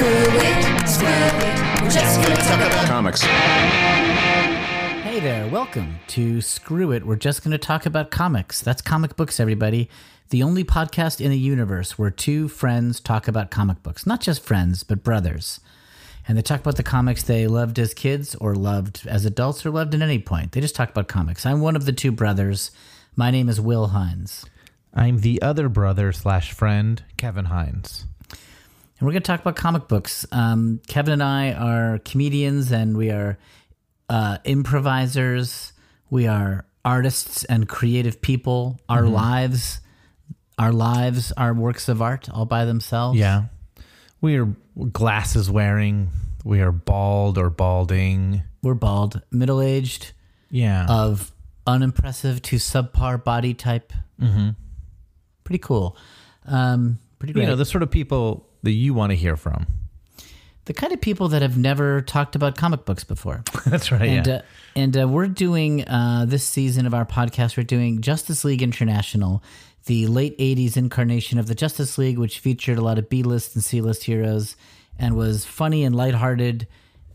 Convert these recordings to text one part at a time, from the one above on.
Screw it, screw it. We're just gonna talk about Comics. Hey there, welcome to Screw It. We're just going to talk about comics. That's comic books, everybody. The only podcast in the universe where two friends talk about comic books. Not just friends, but brothers. And they talk about the comics they loved as kids, or loved as adults, or loved at any point. They just talk about comics. I'm one of the two brothers. My name is Will Hines. I'm the other brother slash friend, Kevin Hines. And we're going to talk about comic books. Um, Kevin and I are comedians and we are uh, improvisers. We are artists and creative people. Our lives, our lives are works of art all by themselves. Yeah. We are glasses wearing. We are bald or balding. We're bald, middle aged, Yeah. of unimpressive to subpar body type. Mm-hmm. Pretty cool. Um, pretty great. you know, the sort of people that you want to hear from. the kind of people that have never talked about comic books before. That's right. and yeah. uh, and uh, we're doing uh, this season of our podcast. We're doing Justice League International, the late '80s incarnation of the Justice League, which featured a lot of B-list and C-list heroes, and was funny and lighthearted,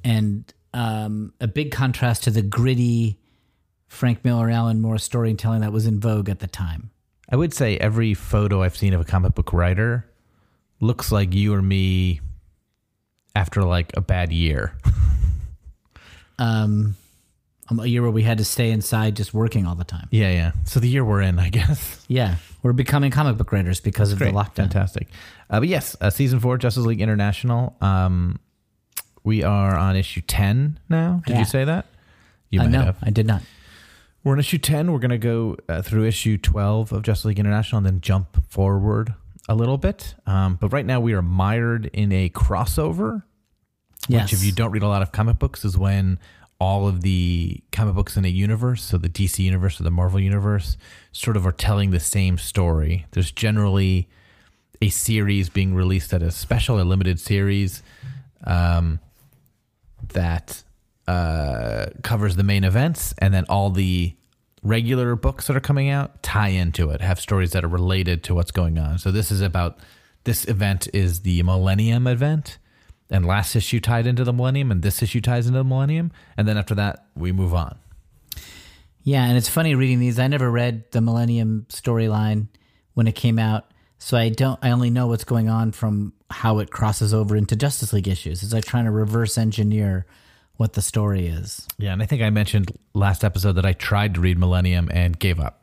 and um, a big contrast to the gritty Frank Miller, Alan Moore storytelling that was in vogue at the time. I would say every photo I've seen of a comic book writer looks like you or me after like a bad year. Um, a year where we had to stay inside just working all the time. yeah, yeah. So the year we're in, I guess. Yeah, we're becoming comic book writers because of Great. the lockdown. Fantastic. Uh, but yes, uh, season four, Justice League International. Um, we are on issue 10 now. Did Yeah. you say that? You Uh, might no, have. I did not. We're on issue 10. We're going to go uh, through issue 12 of Justice League International and then jump forward a little bit. Um, but right now we are mired in a crossover, Yes. which, if you don't read a lot of comic books, is when all of the comic books in a universe, so the DC universe or the Marvel universe, sort of are telling the same story. There's generally a series being released at a special or limited series um, that uh, covers the main events, and then all the regular books that are coming out tie into it, have stories that are related to what's going on. So this is about this event is the Millennium event, and last issue tied into the Millennium, and this issue ties into the Millennium, and then after that we move on. Yeah, and it's funny reading these. I never read the Millennium storyline when it came out, so I don't. I only know what's going on from how it crosses over into Justice League issues. It's like trying to reverse engineer what the story is. Yeah, and I think I mentioned last episode that I tried to read Millennium and gave up.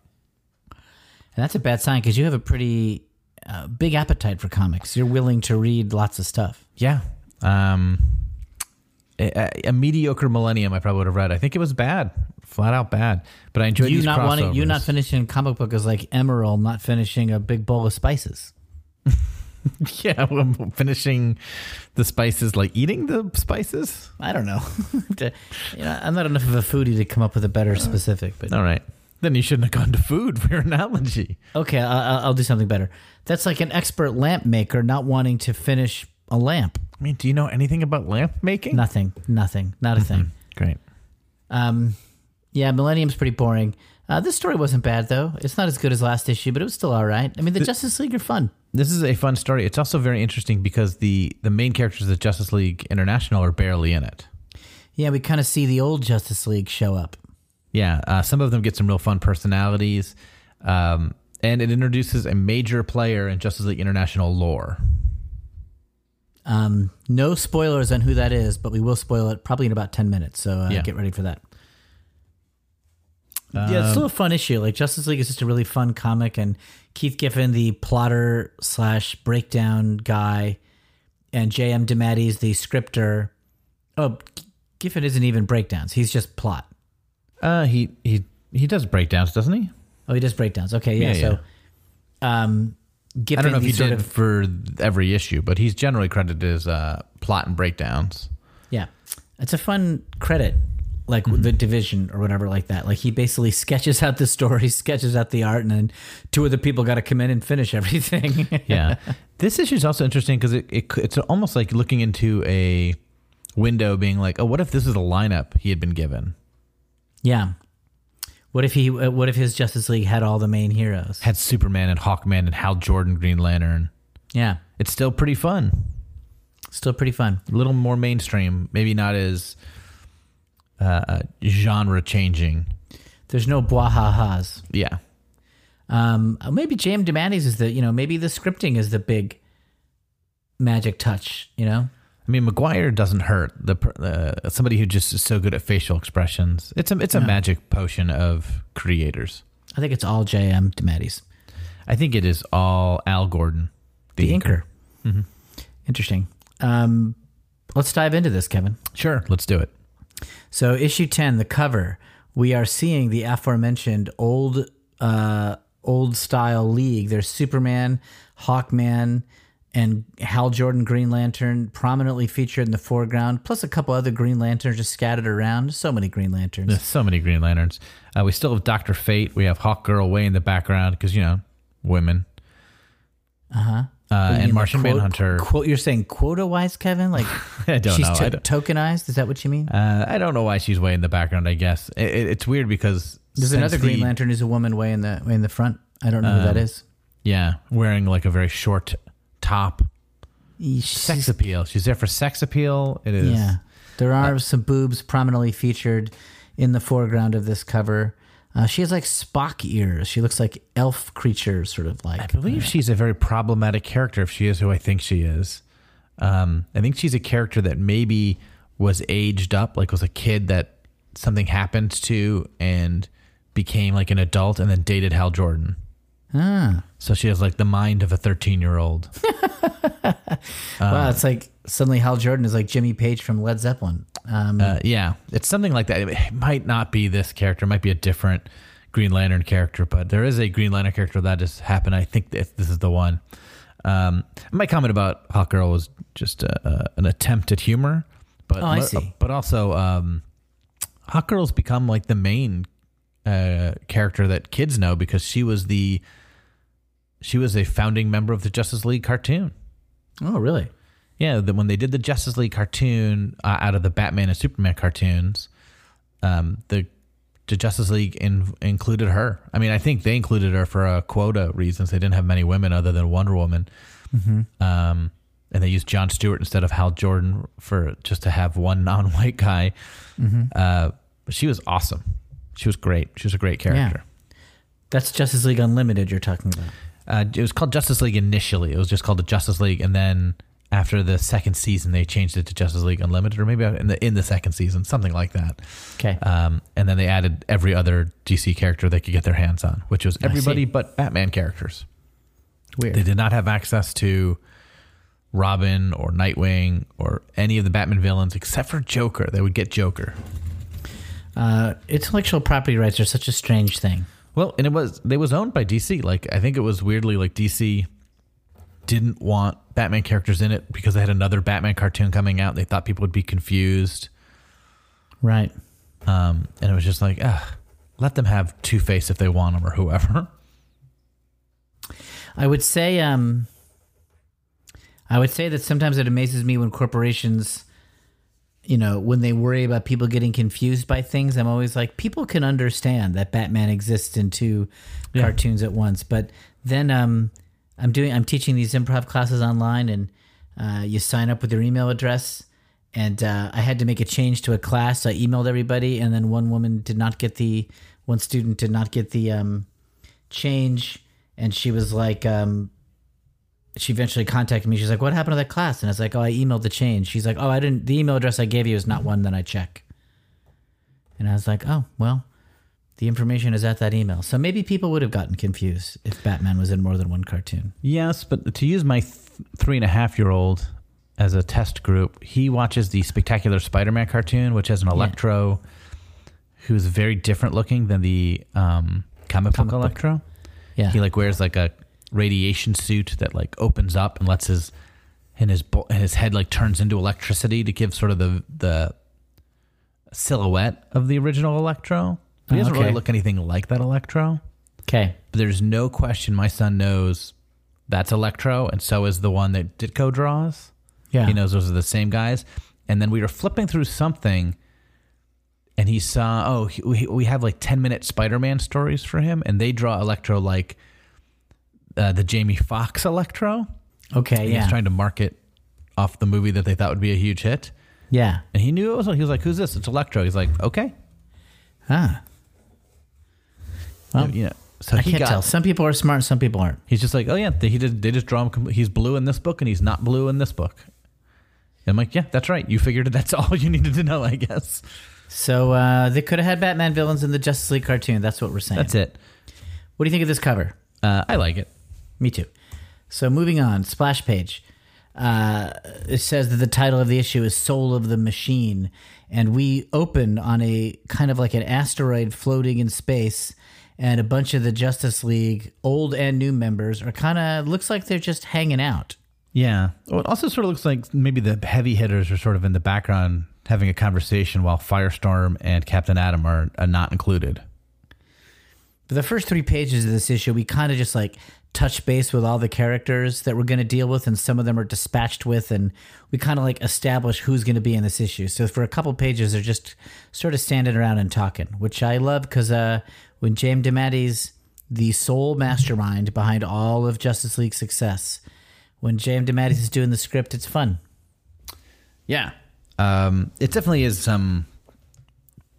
And that's a bad sign because you have a pretty uh, big appetite for comics. You're willing to read lots of stuff. Yeah. Um, a, a mediocre Millennium I probably would have read. I think it was bad, flat out bad. But I enjoyed you not wanting, you not finishing a comic book is like Emerald not finishing a big bowl of spices. Yeah, well, finishing the spices, like eating the spices. I don't know. To- you know, I'm not enough of a foodie to come up with a better specific, but All right. Then you shouldn't have gone to food for your analogy. Okay, I- I- I'll do something better. That's like an expert lamp maker not wanting to finish a lamp. I mean, do you know anything about lamp making? Nothing, nothing, not a thing. Great. Um, yeah, Millennium's pretty boring. Uh, this story wasn't bad though. It's not as good as last issue, but it was still all right. I mean, the Justice League are fun. This is a fun story. It's also very interesting because the the main characters of Justice League International are barely in it. Yeah, we kind of see the old Justice League show up. Yeah, uh, some of them get some real fun personalities, um, and it introduces a major player in Justice League International lore. Um, no spoilers on who that is, but we will spoil it probably in about ten minutes. So uh, Yeah. get ready for that. Yeah, it's still a fun issue. Like Justice League is just a really fun comic, and Keith Giffen, the plotter slash breakdown guy, and J.M. DeMatteis, the scripter. Oh, Giffen isn't even breakdowns; he's just plot. Uh, he he he does breakdowns, doesn't he? Oh, he does breakdowns. Okay, yeah. Yeah, so, um, Giffen, I don't know if he did of for every issue, but he's generally credited as uh, plot and breakdowns. Yeah. It's a fun credit, like Mm-hmm. the division or whatever, like that. Like he basically sketches out the story, sketches out the art, and then two other people got to come in and finish everything. Yeah, this issue is also interesting because it, it it's almost like looking into a window, being like, oh, what if this is a lineup he had been given? yeah. What if he? uh, What if his Justice League had all the main heroes? Had Superman and Hawkman and Hal Jordan Green Lantern. Yeah. It's still pretty fun. Still pretty fun. A little more mainstream, maybe not as uh, genre changing. There's no blah-ha-has. Yeah. Um, maybe J.M. DeMatteis is the, you know, maybe the scripting is the big magic touch, you know? I mean, Maguire doesn't hurt the uh, somebody who just is so good at facial expressions. It's a it's a magic potion of creators. I think it's all J.M. DeMatteis. I think it is all Al Gordon, The inker. Interesting. Um, let's dive into this, Kevin. Sure, let's do it. So, issue 10, the cover, we are seeing the aforementioned old uh, old style league. There's Superman, Hawkman, and Hal Jordan Green Lantern prominently featured in the foreground, plus a couple other Green Lanterns just scattered around. So many Green Lanterns. There's so many Green Lanterns. Uh, we still have Doctor Fate. We have Hawk Girl way in the background because you know women. Uh-huh. Uh And Martian quote- Manhunter. Quote, you're saying quota wise, Kevin? Like I don't she's know. don't, tokenized? Is that what you mean? uh, I don't know why she's way in the background. I guess it, it- it's weird because There's another Green the- Lantern who's a woman way in the way in the front. I don't know who that is. Yeah, wearing like a very short top. She's- Sex appeal. She's there for sex appeal. It is. Yeah. There are some boobs prominently featured in the foreground of this cover. Uh, she has like Spock ears. She looks like elf creature, sort of like. I believe she's a very problematic character if she is who I think she is. Um, I think she's a character that maybe was aged up, like was a kid that something happened to and became like an adult and then dated Hal Jordan. Ah. So she has like the mind of a 13 year old. wow, it's like suddenly Hal Jordan is like Jimmy Page from Led Zeppelin. Um, Uh, yeah, it's something like that. It might not be this character, it might be a different Green Lantern character, but there is a Green Lantern character that just happened. I think this is the one. Um, my comment about Hawk Girl was just a, a, an attempt at humor, but Oh, I see. But also, um, Hawk Girl's become like the main uh, character that kids know because she was the she was a founding member of the Justice League cartoon. oh, really? Yeah, the, when they did the Justice League cartoon uh, out of the Batman and Superman cartoons, um, the the Justice League in, included her. I mean, I think they included her for a quota reasons. They didn't have many women other than Wonder Woman, um, and they used John Stewart instead of Hal Jordan for just to have one non-white guy. Uh, but she was awesome. She was great. She was a great character. That's Justice League Unlimited you're talking about. Uh, it was called Justice League initially. It was just called the Justice League, and then after the second season, they changed it to Justice League Unlimited, or maybe in the in the second season, something like that. Okay. Um, and then they added every other DC character they could get their hands on, which was everybody but Batman characters. Weird. They did not have access to Robin or Nightwing or any of the Batman villains except for Joker. They would get Joker. Uh, intellectual property rights are such a strange thing. Well, and it was they was owned by DC. Like I think it was weirdly like DC didn't want Batman characters in it because they had another Batman cartoon coming out. They thought people would be confused, Right. um, and it was just like, ah, let them have Two Face if they want him or whoever. I would say um I would say that sometimes it amazes me when corporations you know, when they worry about people getting confused by things, I'm always like, people can understand that Batman exists in two Yeah. cartoons at once. But then um, I'm doing, I'm teaching these improv classes online, and uh, you sign up with your email address. And uh, I had to make a change to a class. So I emailed everybody, and then one woman did not get the, one student did not get the um, change, and she was like, um, she eventually contacted me. She's like, "What happened to that class?" And I was like, "Oh, I emailed the change." She's like, "Oh, I didn't. The email address I gave you is not one that I check." And I was like, "Oh, well, the information is at that email." So maybe people would have gotten confused if Batman was in more than one cartoon. Yes, but to use my th- three and a half year old as a test group, he watches the Spectacular Spider Man cartoon, which has an Electro who's very different looking than the um, comic, Comic book book. Electro. Yeah, He like wears like a radiation suit that like opens up and lets his and his and his head like turns into electricity to give sort of the the silhouette of the original Electro. But he doesn't Okay. really look anything like that Electro. okay. But there's no question my son knows that's Electro, and so is the one that Ditko draws. Yeah, He knows those are the same guys. And then we were flipping through something, and he saw, oh, he, we, we have like 10 minute Spider Man stories for him, and they draw Electro like uh, the Jamie Foxx Electro. Okay, And yeah. He's trying to market off the movie that they thought would be a huge hit. Yeah. And he knew it was. He was like, "Who's this?" It's Electro. He's like, "Okay." Ah. Well, you know, so I he can't got. tell. Some people are smart, some people aren't. He's just like, "Oh yeah." They, he did. They just draw him. He's blue in this book, and he's not blue in this book. And I'm like, "Yeah, that's right. You figured. That's all you needed to know, I guess." So uh, they could have had Batman villains in the Justice League cartoon. That's what we're saying. That's it. What do you think of this cover? Uh, I like it. Me too. So moving on, splash page. Uh, it says that the title of the issue is "Soul of the Machine," and we open on a kind of like an asteroid floating in space, and a bunch of the Justice League, old and new members, are kind of looks like they're just hanging out. Yeah. Well, it also sort of looks like maybe the heavy hitters are sort of in the background having a conversation while Firestorm and Captain Atom are, are not included. For the first three pages of this issue, we kind of just like touch base with all the characters that we're going to deal with, and some of them are dispatched with, and we kind of like establish who's going to be in this issue. So for a couple pages, they're just sort of standing around and talking, which I love because uh, when James DeMatteis, the sole mastermind behind all of Justice League success, when James DeMatteis is doing the script, it's fun. Yeah. Um, it definitely is some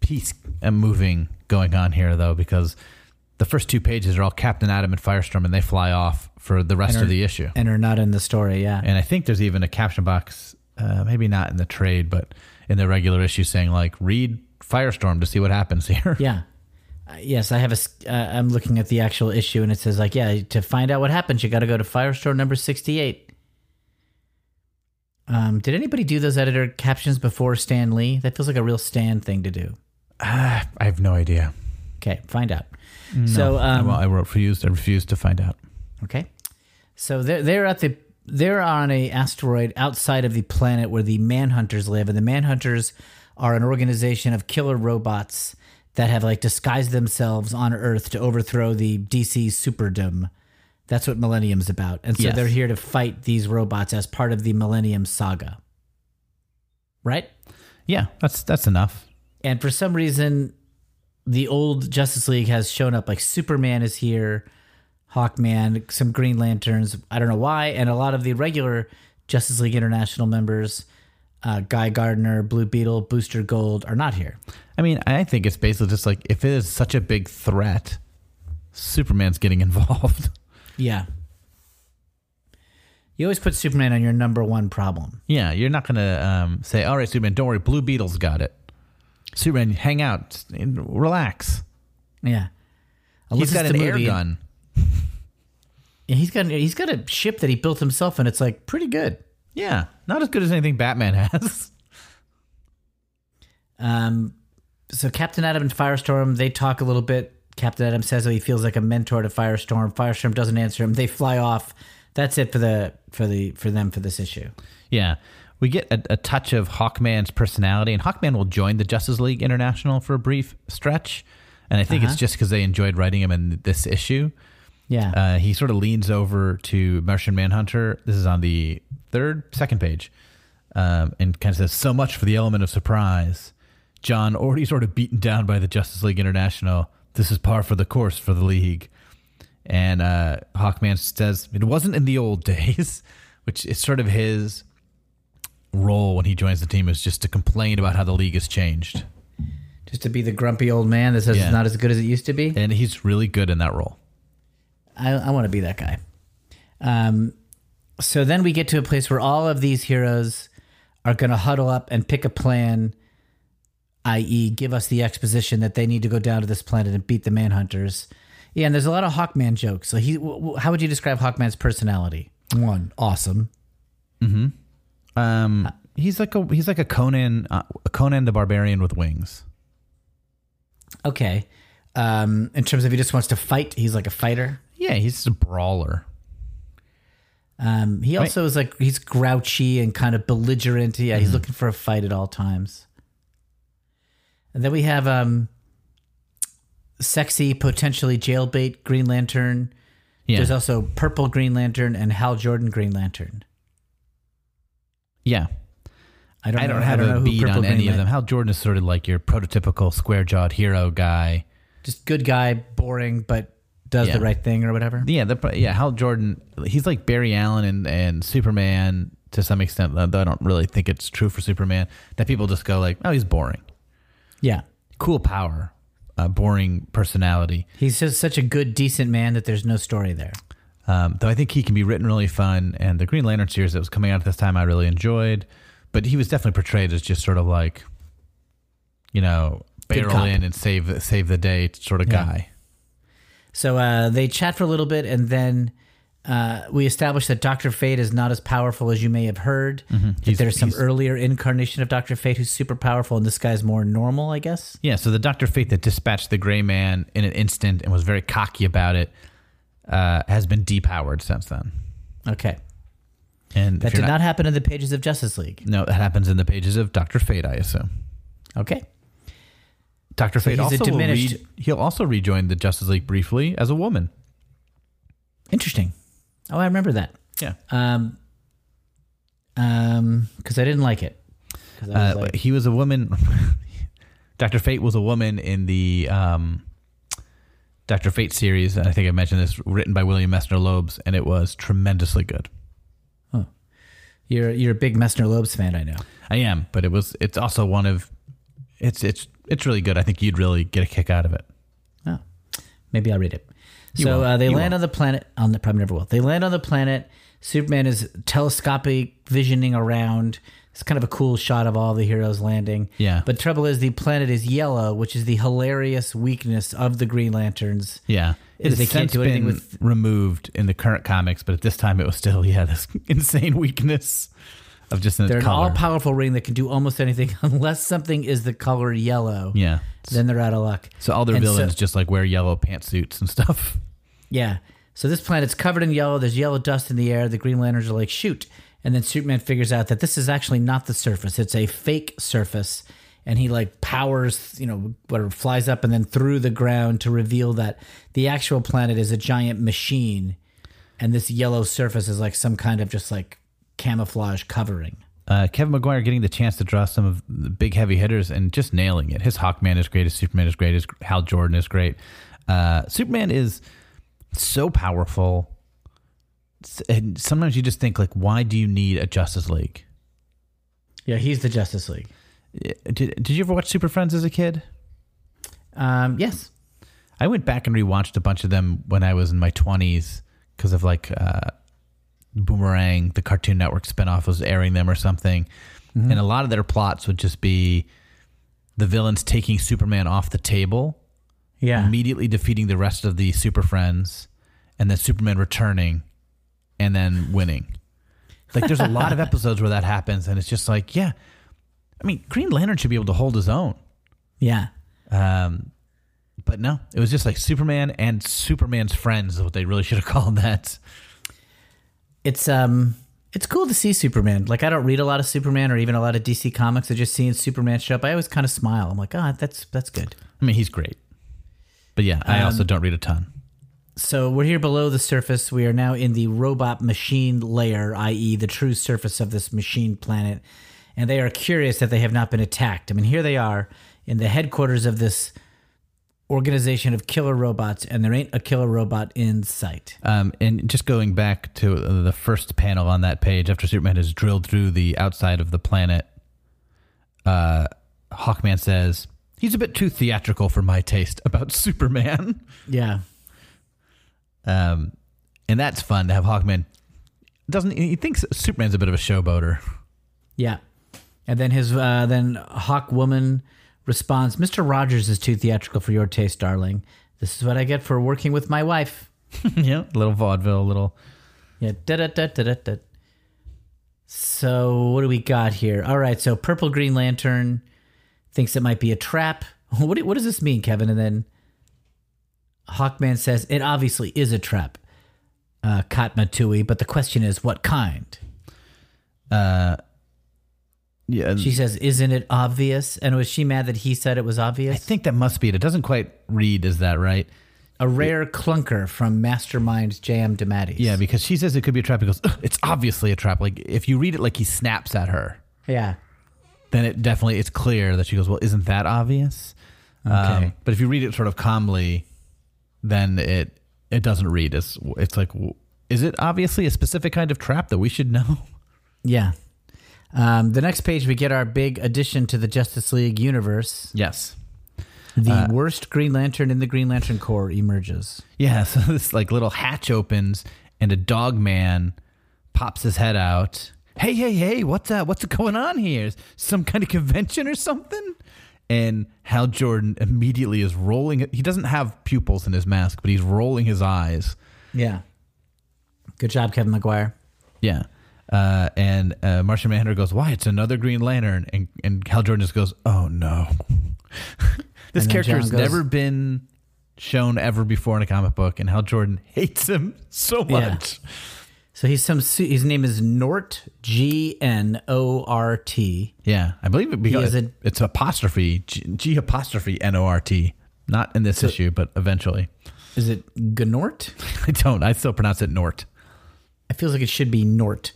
peace and moving going on here, though, because the first two pages are all Captain Atom and Firestorm, and they fly off for the rest of the issue. And are not in the story, yeah. And I think there's even a caption box, uh, maybe not in the trade, but in the regular issue, saying like, "Read Firestorm to see what happens here." Yeah. Uh, yes, I have a. Uh, I'm looking at the actual issue, and it says like, yeah, to find out what happens, you got to go to Firestorm number sixty-eight. Um, did anybody do those editor captions before Stan Lee? That feels like a real Stan thing to do. Ah, I have no idea. Okay, find out. So, um, well, I refused. I refused to find out. Okay. So they're they're at the they're on a asteroid outside of the planet where the Manhunters live, and the Manhunters are an organization of killer robots that have like disguised themselves on Earth to overthrow the DC Superdome. That's what Millennium's about, and so Yes. they're here to fight these robots as part of the Millennium Saga. Right. Yeah, that's that's enough. And for some reason, the old Justice League has shown up. Like Superman is here, Hawkman, some Green Lanterns. I don't know why. And a lot of the regular Justice League International members, uh, Guy Gardner, Blue Beetle, Booster Gold, are not here. I mean, I think it's basically just like if it is such a big threat, Superman's getting involved. Yeah. You always put Superman on your number one problem. yeah, you're not gonna um, say, "All right, Superman, don't worry, Blue Beetle's got it." Superman, hang out, relax. Yeah. he's got an air gun. Yeah, he's got he's got a ship that he built himself, and it's like pretty good. Yeah, not as good as anything Batman has. Um, so Captain Atom and Firestorm, they talk a little bit. Captain Atom says that he feels like a mentor to Firestorm. Firestorm doesn't answer him. They fly off. That's it for the for the for them for this issue. Yeah. We get a, a touch of Hawkman's personality, and Hawkman will join the Justice League International for a brief stretch. And I think Uh-huh. it's just because they enjoyed writing him in this issue. Yeah. Uh, he sort of leans over to Martian Manhunter. This is on the third, second page, um, and kind of says, "So much for the element of surprise." John already sort of beaten down by the Justice League International. This is par for the course for the league. And uh, Hawkman says, "It wasn't in the old days," which is sort of his role when he joins the team is just to complain about how the league has changed, Just to be the grumpy old man that says Yeah. it's not as good as it used to be. and he's really good in that role. I, I want to be that guy. Um, so then we get to a place where all of these heroes are going to huddle up and pick a plan, i.e., give us the exposition that they need to go down to this planet and beat the Manhunters. Yeah, and there's a lot of Hawkman jokes. So he, w- w- how would you describe Hawkman's personality? One, awesome. Hmm. Um, he's like a he's like a Conan, uh, Conan the Barbarian with wings. Okay. Um, in terms of he just wants to fight, he's like a fighter. Yeah, he's just a brawler. Um, he also is like he's grouchy and kind of belligerent. Yeah, he's looking for a fight at all times. And then we have um, sexy, potentially jailbait Green Lantern. Yeah, There's also purple Green Lantern and Hal Jordan Green Lantern. yeah. I don't, I know, don't have I don't a beat on Green any of them. Hal Jordan is sort of like your prototypical square jawed hero guy. Just good guy, boring, but does Yeah. the right thing or whatever. Yeah, the, yeah. Hal Jordan, he's like Barry Allen and, and Superman to some extent, though I don't really think it's true for Superman. That people just go like, "Oh, he's boring." Yeah. Cool power, uh, boring personality. He's just such a good, decent man that there's no story there. Um, though I think he can be written really fun, and the Green Lantern series that was coming out at this time, I really enjoyed. But he was definitely portrayed as just sort of like, you know, barrel in and save save the day sort of Yeah. guy. So uh, they chat for a little bit, and then uh, we establish that Doctor Fate is not as powerful as you may have heard. That Mm-hmm. He's- there's some earlier incarnation of Doctor Fate who's super powerful, and this guy's more normal, I guess. Yeah, so the Doctor Fate that dispatched the Gray Man in an instant and was very cocky about it uh, has been depowered since then. Okay, And that did not happen in the pages of Justice League. No, that happens in the pages of Doctor Fate, I assume. Okay, Doctor Fate also diminished- re- he'll also rejoin the Justice League briefly as a woman. interesting. Oh, I remember that. Yeah, Um, um, because I didn't like it. Was uh, like, he was a woman. Doctor Fate was a woman in the um, Doctor Fate series, and I think I mentioned this, written by William Messner Loebs, and it was tremendously good. you're you're a big Messner Loebs fan, I know. I am, but it was. It's also one of. It's it's it's really good. I think you'd really get a kick out of it. Oh, maybe I'll read it. You so uh, they You land won't. on the planet. On the probably never will. They land on the planet. Superman is telescopic visioning around. It's kind of a cool shot of all the heroes landing. Yeah. But trouble is, the planet is yellow, which is the hilarious weakness of the Green Lanterns. Yeah, Is It they can't do anything been with- removed in the current comics, but at this time it was still yeah this insane weakness of just in They're its an all-powerful ring that can do almost anything, unless something is the color yellow. yeah, Then they're out of luck. so all their And so- villains just like wear yellow pantsuits and stuff. Yeah. So this planet's covered in yellow. There's yellow dust in the air. The Green Lanterns are like, shoot. And then Superman figures out that this is actually not the surface. It's a fake surface. And he like powers, you know, whatever, flies up and then through the ground to reveal that the actual planet is a giant machine. And this yellow surface is like some kind of just like camouflage covering. Uh, Kevin Maguire getting the chance to draw some of the big heavy hitters and just nailing it. His Hawkman is great. His Superman is great. His Hal Jordan is great. Uh, Superman is so powerful. And sometimes you just think like, why do you need a Justice League? Yeah, he's the Justice League. Did, did you ever watch Super Friends as a kid? Um, yes. I went back and rewatched a bunch of them when I was in my 20s because of like uh, Boomerang, the Cartoon Network spinoff was airing them or something. And a lot of their plots would just be the villains taking Superman off the table, Yeah. immediately defeating the rest of the Super Friends, and then Superman returning and then winning. Like there's a lot of episodes where that happens, and it's just like, yeah. I mean, Green Lantern should be able to hold his own. Yeah. Um, but no, it was just like Superman and Superman's friends is what they really should have called that. It's um it's cool to see Superman. Like I don't read a lot of Superman or even a lot of DC comics. I just seeing Superman show up, I always kind of smile. I'm like, ah, that's that's good. I mean, he's great. But yeah, I Um, also don't read a ton. So we're here below the surface. We are now in the robot machine layer, i.e., the true surface of this machine planet, and they are curious that they have not been attacked. I mean, here they are in the headquarters of this organization of killer robots, and there ain't a killer robot in sight. Um, and just going back to the first panel on that page, after Superman has drilled through the outside of the planet, uh, Hawkman says, He's a bit too theatrical for my taste about Superman. Yeah. Um, and that's fun to have Hawkman. Doesn't he thinks Superman's a bit of a showboater? Yeah. And then his uh, then Hawk Woman responds, "Mr. Rogers is too theatrical for your taste, darling. This is what I get for working with my wife." yeah, little vaudeville, a little. Yeah. Da da da da da da. So what do we got here? All right. So Purple Green Lantern thinks it might be a trap. What do- what does this mean, Kevin? And then Hawkman says it obviously is a trap. Uh, Katma Tui, but the question is, what kind? Uh, yeah, She says, "Isn't it obvious?" And was she mad that he said it was obvious? I think that must be it. It doesn't quite read as that, right? A rare clunker from Mastermind J.M. DeMatteis. Yeah, because she says it could be a trap. He goes, it's obviously a trap. Like if you read it like he snaps at her, Yeah. then it definitely it's clear that she goes, well, isn't that obvious? Okay. Um, but if you read it sort of calmly, then it it doesn't read as it's like, is it obviously a specific kind of trap that we should know? Yeah. Um, the next page, we get our big addition to the Justice League universe. Yes. The worst Green Lantern in the Green Lantern Corps emerges. Yeah, so this like little hatch opens and a dog man pops his head out. Hey, hey, hey, what's that? What's going on here? Some kind of convention or something? And Hal Jordan immediately is rolling he doesn't have pupils in his mask, but he's rolling his eyes. Yeah. Good job, Kevin Maguire. Yeah. Uh, and uh, Martian Manhunter goes, "Why? It's another Green Lantern." And and Hal Jordan just goes, "Oh no." this character John has goes- never been shown ever before in a comic book, and Hal Jordan hates him so Yeah. much. So he's some. His name is Nort G N O R T. Yeah, I believe it because a- it's apostrophe G, G apostrophe N O R T. Not in this issue, but eventually. Is it Gnort? I don't. I still pronounce it Nort. It feels like it should be Nort.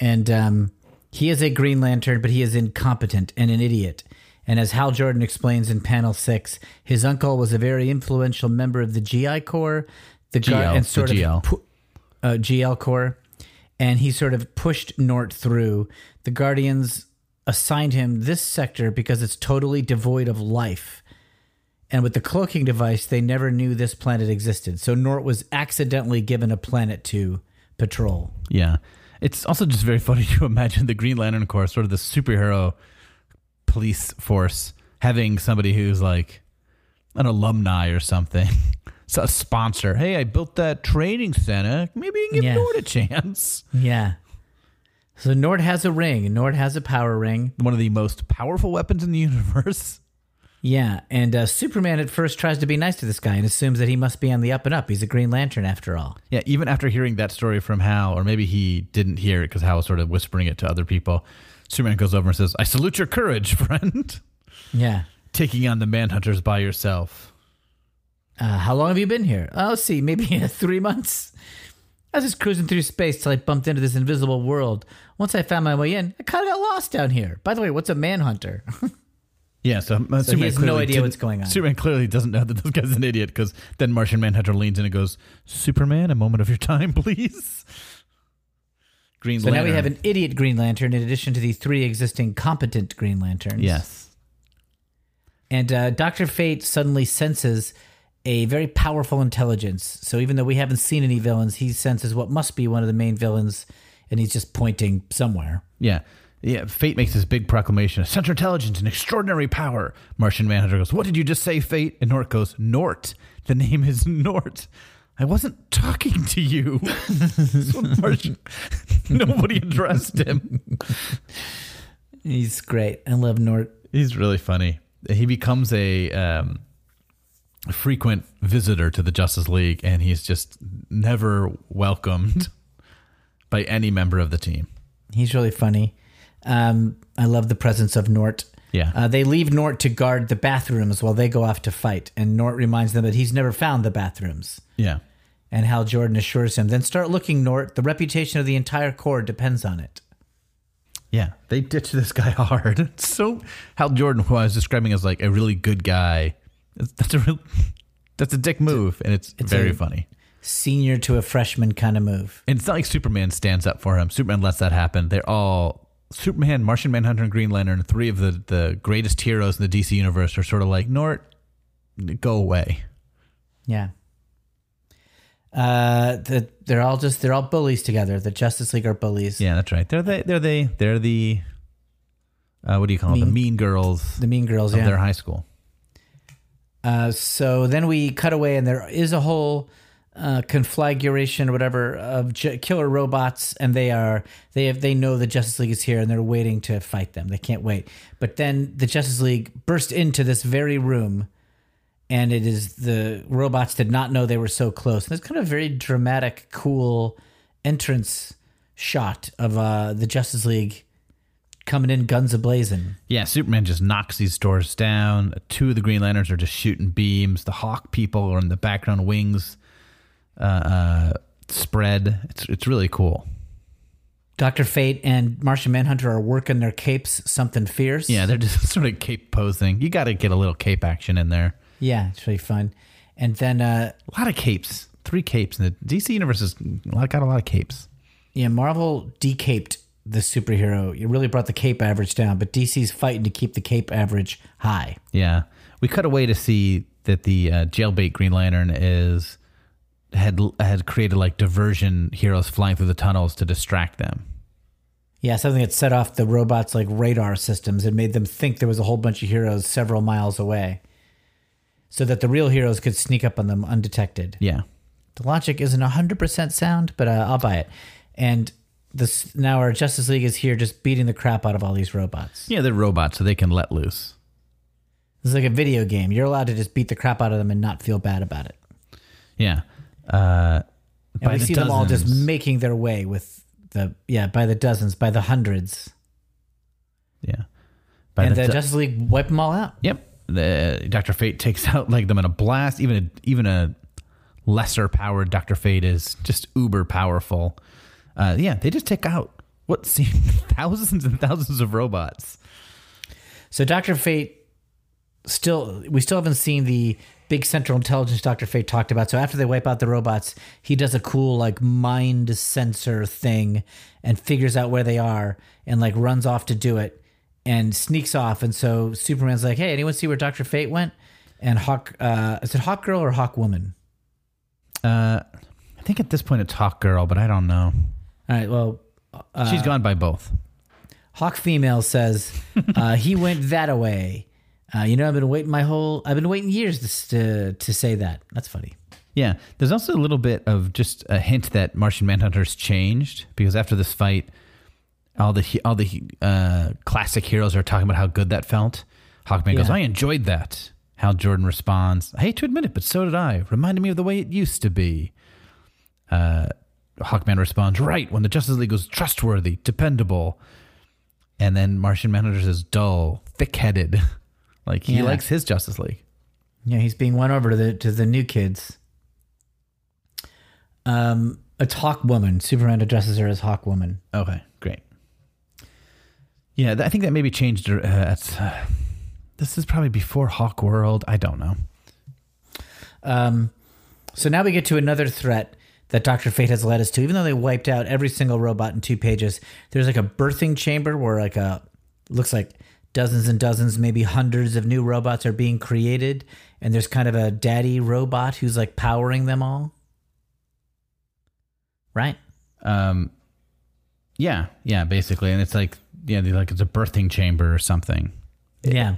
And um, he is a Green Lantern, but he is incompetent and an idiot. And as Hal Jordan explains in panel six, his uncle was a very influential member of the GL Corps, the GL, and sort GL. of pu- uh, GL Corps, and he sort of pushed Nort through. The Guardians assigned him this sector because it's totally devoid of life. And with the cloaking device, they never knew this planet existed. So Nort was accidentally given a planet to patrol. Yeah. It's also just very funny to imagine the Green Lantern Corps, sort of the superhero police force, having somebody who's like an alumni or something. So a sponsor. Hey, I built that training center. Maybe you can give Yeah. Nort a chance. Yeah. So Nort has a ring. Nort has a power ring. One of the most powerful weapons in the universe. Yeah, and uh, Superman at first tries to be nice to this guy and assumes that he must be on the up and up. He's a Green Lantern after all. Yeah, even after hearing that story from Hal, or maybe he didn't hear it because Hal was sort of whispering it to other people, Superman goes over and says, I salute your courage, friend. Yeah. Taking on the Manhunters by yourself. Uh, how long have you been here? Oh, see, maybe three months. I was just cruising through space till I bumped into this invisible world. Once I found my way in, I kind of got lost down here. By the way, what's a manhunter? Yeah, so, uh, So he has no idea what's going on. Superman clearly doesn't know that this guy's an idiot because then Martian Manhunter leans in and goes, Superman, a moment of your time, please. Green so Lantern. now we have an idiot Green Lantern in addition to the three existing competent Green Lanterns. Yes. And uh, Dr. Fate suddenly senses a very powerful intelligence. So even though we haven't seen any villains, he senses what must be one of the main villains, and he's just pointing somewhere. Yeah. Yeah, Fate makes this big proclamation. Of central intelligence and extraordinary power. Martian Manhunter goes, What did you just say, Fate? And Nort goes, Nort. The name is Nort. I wasn't talking to you. Martian, nobody addressed him. He's great. I love Nort. He's really funny. He becomes a um, frequent visitor to the Justice League, and he's just never welcomed by any member of the team. He's really funny. Um, I love the presence of Nort. Yeah. Uh, they leave Nort to guard the bathrooms while they go off to fight, and Nort reminds them that he's never found the bathrooms. Yeah. And Hal Jordan assures him, then start looking, Nort. The reputation of the entire Corps depends on it. Yeah. They ditch this guy hard. It's so Hal Jordan, who I was describing as like a really good guy, that's a real, that's a dick move, and it's, very a- funny. Senior to a freshman kind of move. And it's not like Superman stands up for him. Superman lets that happen. They're all Superman, Martian Manhunter, and Green Lantern, three of the, the greatest heroes in the DC universe, are sort of like, Nort, go away. Yeah. Uh, the, they're all just they're all bullies together. The Justice League are bullies. Yeah, that's right. They're the they're the they're the uh, what do you call them? The mean girls The Mean Girls. of Yeah. their high school. Uh, so then we cut away, and there is a whole uh, conflagration or whatever of j- killer robots, and they are they have they know the Justice League is here, and they're waiting to fight them. They can't wait. But then the Justice League burst into this very room, and it is the robots did not know they were so close. And it's kind of a very dramatic, cool entrance shot of uh, the Justice League coming in guns ablazing. Yeah, Superman just knocks these doors down. Two of the Green Lanterns are just shooting beams. The Hawk people are in the background wings uh, uh, spread. It's it's really cool. Doctor Fate and Martian Manhunter are working their capes something fierce. Yeah, they're just sort of cape posing. You got to get a little cape action in there. yeah, it's really fun. And then, uh, A lot of capes. Three capes. in the DC universe has got a lot of capes. yeah, Marvel decaped the superhero. It really brought the cape average down, but DC's fighting to keep the cape average high. Yeah, we cut away to see that the uh, jailbait Green Lantern is had had created like diversion heroes flying through the tunnels to distract them. Yeah, something that set off the robots' like radar systems and made them think there was a whole bunch of heroes several miles away, so that the real heroes could sneak up on them undetected. Yeah, The logic isn't hundred percent sound, but uh, I'll buy it. And this now our Justice League is here, just beating the crap out of all these robots. yeah, they're robots, so they can let loose. This is like a video game. You're allowed to just beat the crap out of them and not feel bad about it. Yeah, uh, And we see them all just making their way with the yeah by the dozens, by the hundreds, yeah. By and the the do- Justice League wipe them all out. Yep. The Doctor Fate takes out like them in a blast. Even a even a lesser powered Doctor Fate is just uber powerful. Uh, yeah, they just take out what seem thousands and thousands of robots. So Doctor Fate still we still haven't seen the big central intelligence Doctor Fate talked about. So after they wipe out the robots, he does a cool like mind sensor thing and figures out where they are and like runs off to do it and sneaks off. And so Superman's like, "Hey, anyone see where Doctor Fate went?" And Hawk uh is it Hawk Girl or Hawk Woman? Uh, I think at this point it's Hawk Girl, but I don't know. All right, well, She's gone by both. Hawk female says uh, he went that away. Uh, you know, I've been waiting my whole. I've been waiting years to to, to say that. That's funny. Yeah, there's also a little bit of just a hint that Martian Manhunter's changed because after this fight, all the all the uh, classic heroes are talking about how good that felt. Hawkman goes, "I enjoyed that." Hal Jordan responds, "I hate to admit it, but so did I. Reminded me of the way it used to be." Uh, Hawkman responds, "Right when the Justice League was trustworthy, dependable." And then Martian Manhunter says, "Dull, thick-headed." like he Yeah. likes his Justice League. Yeah, he's being won over to the to the new kids. Um, a Hawk Woman. Superman addresses her as Hawk Woman. Okay, great. Yeah, I think that maybe changed. Uh, at, uh, this is probably before Hawk World. I don't know. Um, so now we get to another threat that Doctor Fate has led us to. Even though they wiped out every single robot in two pages, there's like a birthing chamber where like a looks like dozens and dozens, maybe hundreds of new robots are being created, and there's kind of a daddy robot who's like powering them all. Right? Um, yeah, yeah, basically, and it's like yeah, like it's a birthing chamber or something. Yeah.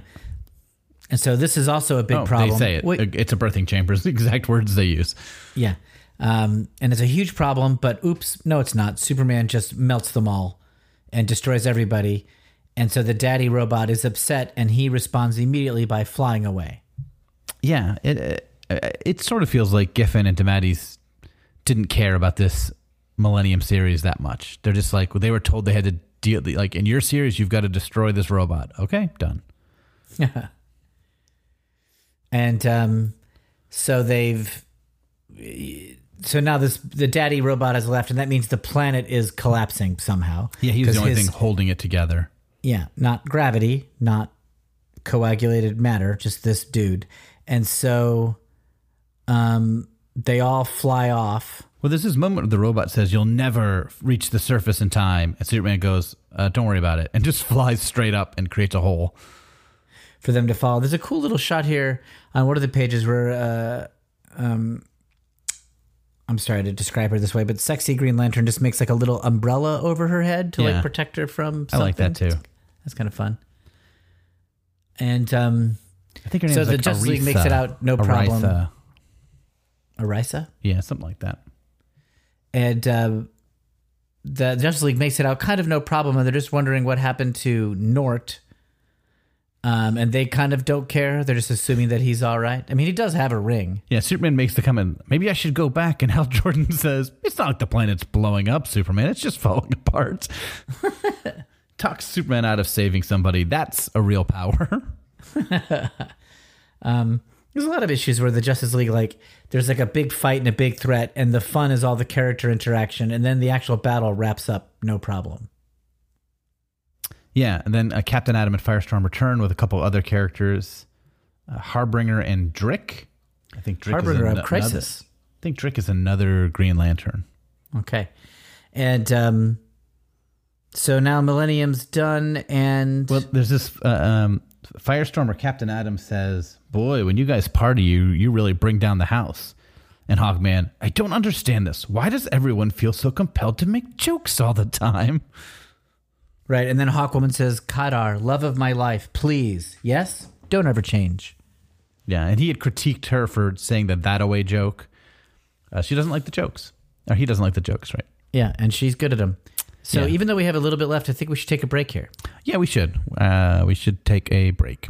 And so this is also a big Oh, problem. They say it. Wait, It's a birthing chamber. It's the exact words they use. yeah. Um, and it's a huge problem, but oops, no, it's not. Superman just melts them all and destroys everybody. And so the daddy robot is upset and he responds immediately by flying away. Yeah, it it, it sort of feels like Giffen and DeMatteis didn't care about this Millennium series that much. They're just like they were told they had to deal like in your series you've got to destroy this robot. Okay, done. And um, so they've. So now this the daddy robot has left, and that means the planet is collapsing somehow. Yeah, he was the only his- thing holding it together. Yeah, not gravity, not coagulated matter, just this dude. And so um they all fly off. Well, there's this moment where the robot says, "You'll never reach the surface in time," and Superman goes, uh, "Don't worry about it," and just flies straight up and creates a hole. for them to follow. There's a cool little shot here on one of the pages where uh um I'm sorry to describe her this way, but sexy Green Lantern just makes like a little umbrella over her head to Yeah. like protect her from I like something. that too. That's kind of fun. And um I think her So name's the like Justice League makes it out no problem. Aretha. Arisia Yeah, something like that. and uh, the Justice League makes it out kind of no problem, and they're just wondering what happened to Nort. Um, and they kind of don't care. They're just assuming that he's all right. I mean, he does have a ring. Yeah, Superman makes the comment, maybe I should go back. And Hal Jordan says, It's not like the planet's blowing up, Superman. It's just falling apart. Talks Superman out of saving somebody. That's a real power. There's a lot of issues where the Justice League, like, there's like a big fight and a big threat, and the fun is all the character interaction, and then the actual battle wraps up no problem. yeah, and then uh, Captain Atom and Firestorm return with a couple other characters uh, Harbinger and Drick. I think Drick Harbinger is of Crisis. Another, I think Drick is another Green Lantern. Okay. And um, So now Millennium's done, and Well, there's this uh, um, Firestorm or Captain Atom says, "Boy, when you guys party, you you really bring down the house." And Hawkman, I don't understand this. Why does everyone feel so compelled to make jokes all the time? right, and then Hawkwoman says, "Katar, love of my life, please, yes, don't ever change." Yeah, and he had critiqued her for saying the that away joke. Uh, she doesn't like the jokes, or he doesn't like the jokes, right? Yeah, and she's good at them. So Yeah. even though we have a little bit left, I think we should take a break here. Yeah, we should. Uh, we should take a break.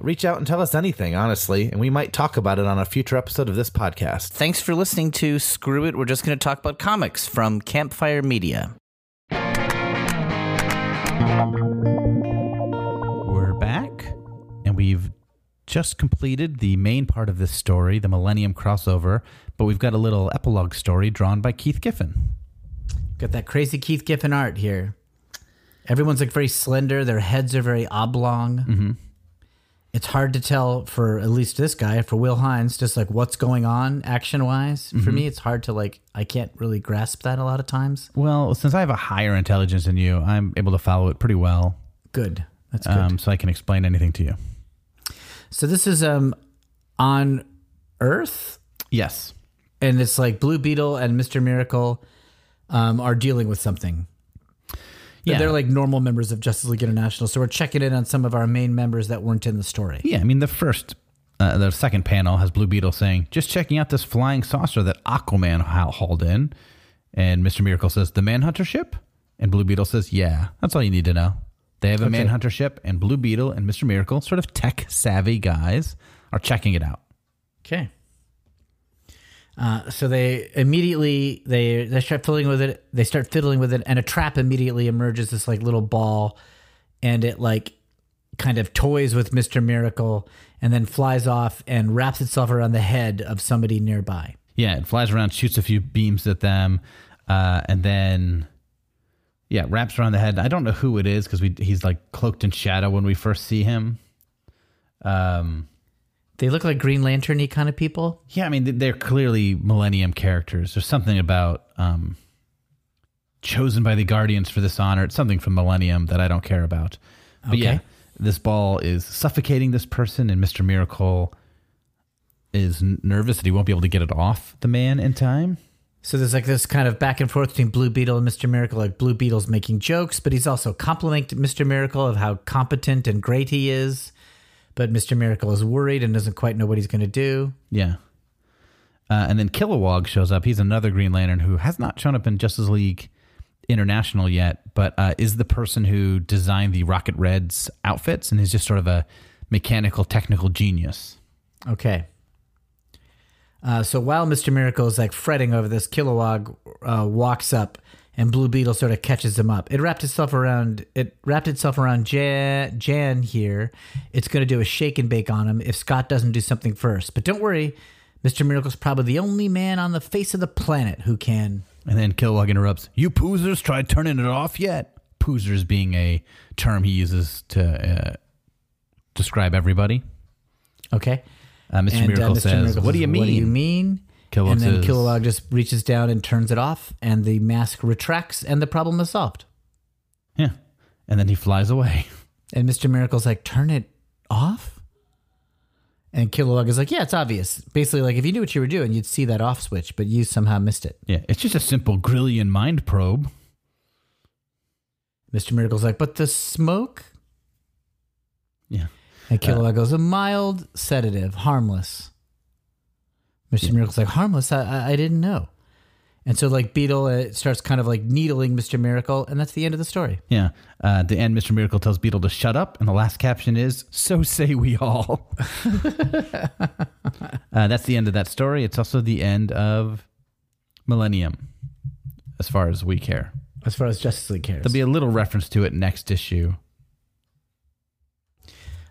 Reach out and tell us anything, honestly, and we might talk about it on a future episode of this podcast. Thanks for listening to Screw It. We're just going to talk about comics from Campfire Media. We're back, and we've just completed the main part of this story, the Millennium crossover, but we've got a little epilogue story drawn by Keith Giffen. Got that crazy Keith Giffen art here. Everyone's like very slender. Their heads are very oblong. Mm-hmm. It's hard to tell for at least this guy, for Will Hines, just like what's going on action wise. Mm-hmm. For me, it's hard to like, I can't really grasp that a lot of times. Well, since I have a higher intelligence than you, I'm able to follow it pretty well, Good. That's good. um, so I can explain anything to you. so this is um on Earth, Yes. and it's like Blue Beetle and Mr. Miracle um, are dealing with something. Yeah. They're like normal members of Justice League International. So we're checking in on some of our main members that weren't in the story. Yeah, I mean the first, uh, the second panel has Blue Beetle saying, "Just checking out this flying saucer that Aquaman ha- hauled in," and Mister Miracle says, "The Manhunter ship," and Blue Beetle says, "Yeah, that's all you need to know." They have a Manhunter ship, and Blue Beetle and Mister Miracle, sort of tech savvy guys, are checking it out. Okay. Uh, so they immediately they they start fiddling with it. They start fiddling with it, and a trap immediately emerges. This like little ball, and it like kind of toys with Mister Miracle, and then flies off and wraps itself around the head of somebody nearby. Yeah, it flies around, shoots a few beams at them, uh, and then yeah, wraps around the head. I don't know who it is because we he's like cloaked in shadow when we first see him. Um, They look like Green Lantern-y kind of people. Yeah, I mean they're clearly Millennium characters. There's something about um, chosen by the Guardians for this honor. It's something from Millennium that I don't care about. But Okay. yeah, this ball is suffocating this person, and Mister Miracle is nervous that he won't be able to get it off the man in time. So there's like this kind of back and forth between Blue Beetle and Mr. Miracle. Like Blue Beetle's making jokes, but he's also complimenting Mr. Miracle of how competent and great he is. But Mr. Miracle is worried and doesn't quite know what he's going to do. Yeah. Uh, and then Kilowog shows up. He's another Green Lantern who has not shown up in Justice League International yet, but uh, is the person who designed the Rocket Reds outfits and is just sort of a mechanical, technical genius. Okay. Uh, so while Mr. Miracle is like fretting over this, Kilowog uh, walks up and Blue Beetle sort of catches him up. It wrapped itself around it wrapped itself around Jan, Jan here. It's going to do a shake and bake on him if Scott doesn't do something first. But don't worry, Mr. Miracle's probably the only man on the face of the planet who can. And then Kilowog interrupts, You poozers tried turning it off yet? Poozers being a term he uses to uh, describe everybody. Okay. Uh, Mr. And, uh, Miracle Mr. says, Miracle What do you mean? What do you mean? Kilowog and then says- Kilowog just reaches down and turns it off, and the mask retracts, and the problem is solved. Yeah. And then he flies away. And Mr. Miracle's like, turn it off? And Kilowog is like, yeah, it's obvious. Basically, like if you knew what you were doing, you'd see that off switch, but you somehow missed it. Yeah. It's just a simple Grillian mind probe. Mr. Miracle's like, but the smoke? Yeah. And Kilowog goes, a mild sedative, harmless. Mr. Miracle's like, harmless? I, I, didn't know. And so, like, Beetle uh, starts kind of like needling Mr. Miracle, and that's the end of the story. Yeah. Uh, at the end, Mr. Miracle tells Beetle to shut up, and the last caption is, So say we all. uh, that's the end of that story. It's also the end of Millennium, as far as we care. As far as Justice League cares. There'll be a little reference to it next issue.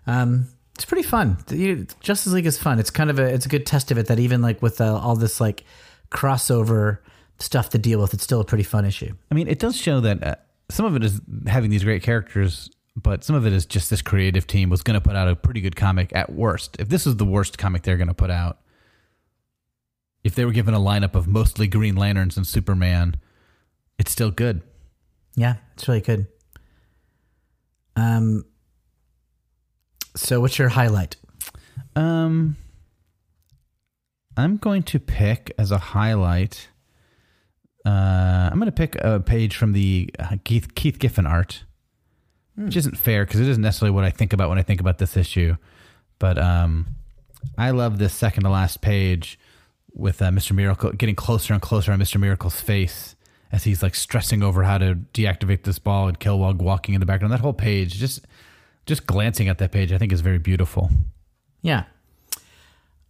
Um, it's pretty fun. The- Justice League is fun. It's kind of a it's a good test of it that even like with uh, all this like crossover stuff to deal with, it's still a pretty fun issue. I mean, it does show that uh, some of it is having these great characters, but some of it is just this creative team was going to put out a pretty good comic at worst. If this is the worst comic they're going to put out, if they were given a lineup of mostly Green Lanterns and Superman, it's still good. Yeah, it's really good. Um. So, what's your highlight? Um, I'm going to pick as a highlight. Uh, I'm going to pick a page from the uh, Keith Keith Giffen art, which isn't fair because it isn't necessarily what I think about when I think about this issue. But um, I love this second to last page with uh, Mr. Miracle getting closer and closer on Mr. Miracle's face as he's like stressing over how to deactivate this ball and Kilowog walking in the background. That whole page, just just glancing at that page, I think is very beautiful. Yeah.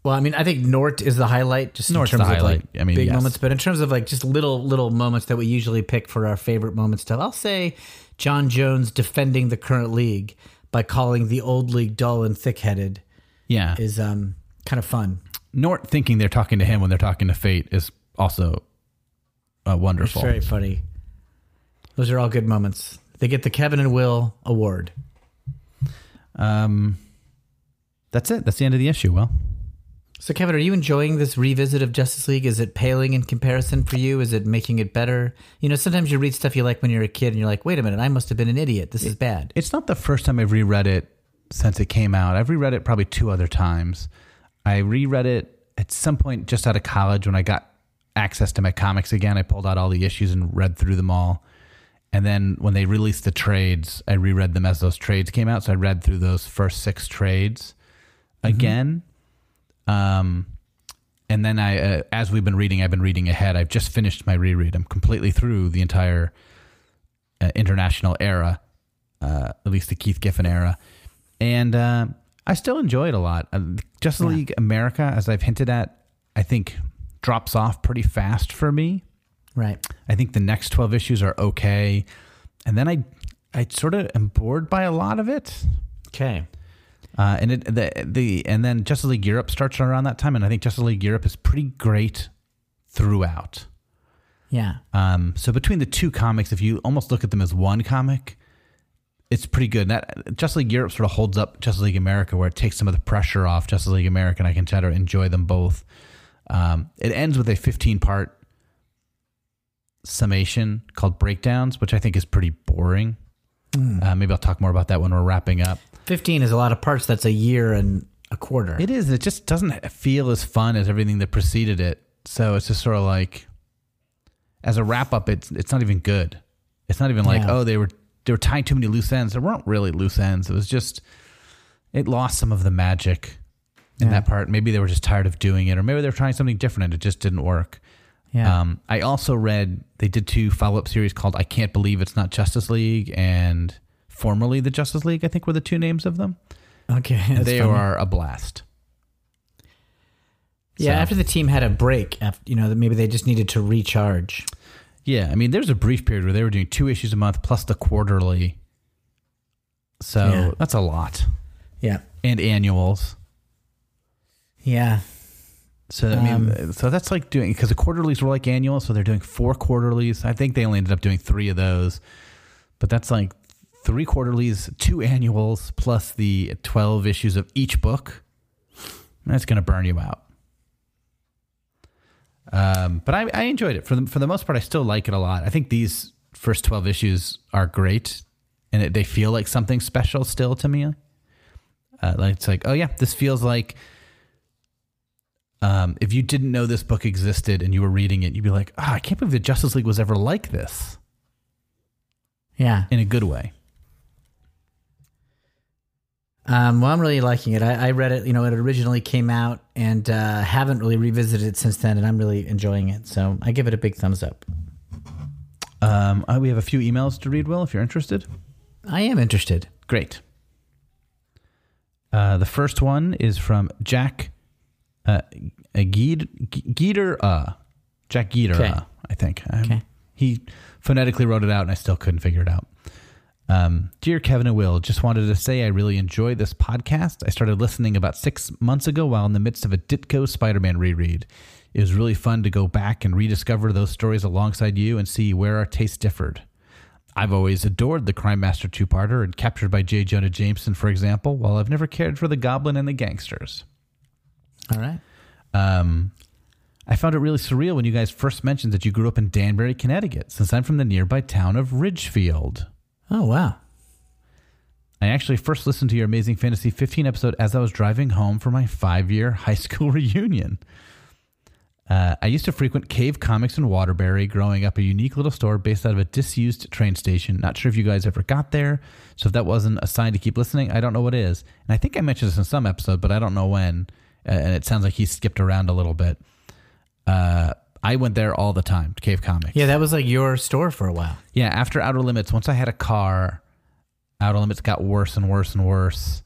Well, I mean, I think Nort is the highlight, just Nort's in terms the of like highlight. I mean, big yes. moments. But in terms of like just little little moments that we usually pick for our favorite moments, stuff, I'll say John Jones defending the current league by calling the old league dull and thick headed Yeah, is um kind of fun. Nort thinking they're talking to him when they're talking to Fate is also uh, It's wonderful. very funny. Those are all good moments. They get the Kevin and Will award. Um, that's it. That's the end of the issue. Well, So, Kevin, are you enjoying this revisit of Justice League? Is it paling in comparison for you? Is it making it better? You know, sometimes you read stuff you like when you're a kid and you're like, wait a minute, I must have been an idiot. This is bad. it's not the first time I've reread it since it came out. I've reread it probably two other times. I reread it at some point just out of college when I got access to my comics again. I pulled out all the issues and read through them all. And then when they released the trades, I reread them as those trades came out. So I read through those first six trades again. Um, and then I, uh, as we've been reading, I've been reading ahead. I've just finished my reread. I'm completely through the entire uh, international era, uh, at least the Keith Giffen era, and uh, I still enjoy it a lot. Uh, Justice League America, as I've hinted at, I think drops off pretty fast for me. Right. I think the next 12 issues are okay. And then I I sort of am bored by a lot of it. Okay. Uh, and it the the and then Justice League Europe starts around that time and I think Justice League Europe is pretty great throughout. Yeah. Um, so between the two comics, if you almost look at them as one comic, it's pretty good. That Justice League Europe sort of holds up Justice League America, where it takes some of the pressure off Justice League America, and I can try to enjoy them both. Um, it ends with a 15 part summation called Breakdowns, which I think is pretty boring. Uh, maybe I'll talk more about that when we're wrapping up. 15 is a lot of parts. That's a year and a quarter. It is. It just doesn't feel as fun as everything that preceded it. So it's just sort of like, as a wrap up, it's it's not even good. It's not even like, Yeah. oh, they were they were tying too many loose ends. There weren't really loose ends. It was just it lost some of the magic in Yeah. that part. Maybe they were just tired of doing it, or maybe they were trying something different and it just didn't work. Yeah. Um, I also read they did two follow up series called "I Can't Believe It's Not Justice League" and formerly the Justice League. I think were the two names of them. okay. they funny. are a blast. Yeah. so- After the team had a break, after, you know, maybe they just needed to recharge. Yeah, I mean, there's a brief period where they were doing two issues a month plus the quarterly. So Yeah. that's a lot. Yeah. And annuals. Yeah. So I mean, so that's like doing because the quarterlies were like annuals, so they're doing four quarterlies. I think they only ended up doing three of those, but that's like three quarterlies, two annuals, plus the twelve issues of each book. That's going to burn you out. Um, but I, I enjoyed it for the for the most part. I still like it a lot. I think these first twelve issues are great, and it, they feel like something special still to me. Uh, like it's like, oh yeah, this feels like um, if you didn't know this book existed and you were reading it, you'd be like, ah, I can't believe the Justice League was ever like this Yeah. in a good way. Um, well, I'm really liking it. I, I read it, you know, it originally came out and uh, haven't really revisited it since then, and I'm really enjoying it. So I give it a big thumbs up. Um, uh, we have a few emails to read, Will, if you're interested. I am interested. Great. Uh, the first one is from Jack uh, Geeder. Uh, Jack Geeter, Okay. I think. Um, Okay. He phonetically wrote it out, and I still couldn't figure it out. Um, Dear Kevin and Will, just wanted to say I really enjoy this podcast. I started listening about six months ago while in the midst of a Ditko Spider Man reread. It was really fun to go back and rediscover those stories alongside you and see where our tastes differed. I've always adored the Crime Master two parter and Captured by J. Jonah Jameson, for example, while I've never cared for the Goblin and the Gangsters. All right. Um, I found it really surreal when you guys first mentioned that you grew up in Danbury, Connecticut, since I'm from the nearby town of Ridgefield. Oh wow. I actually first listened to your Amazing Fantasy 15 episode as I was driving home for my five year high school reunion. Uh, I used to frequent Cave Comics in Waterbury, growing up a unique little store based out of a disused train station. Not sure if you guys ever got there, so if that wasn't a sign to keep listening, I don't know what is. And I think I mentioned this in some episode, but I don't know when. Uh, and it sounds like he skipped around a little bit. Uh, I went there all the time to Cave Comics. Yeah, that was like your store for a while. Yeah, after Outer Limits, once I had a car, Outer Limits got worse and worse and worse.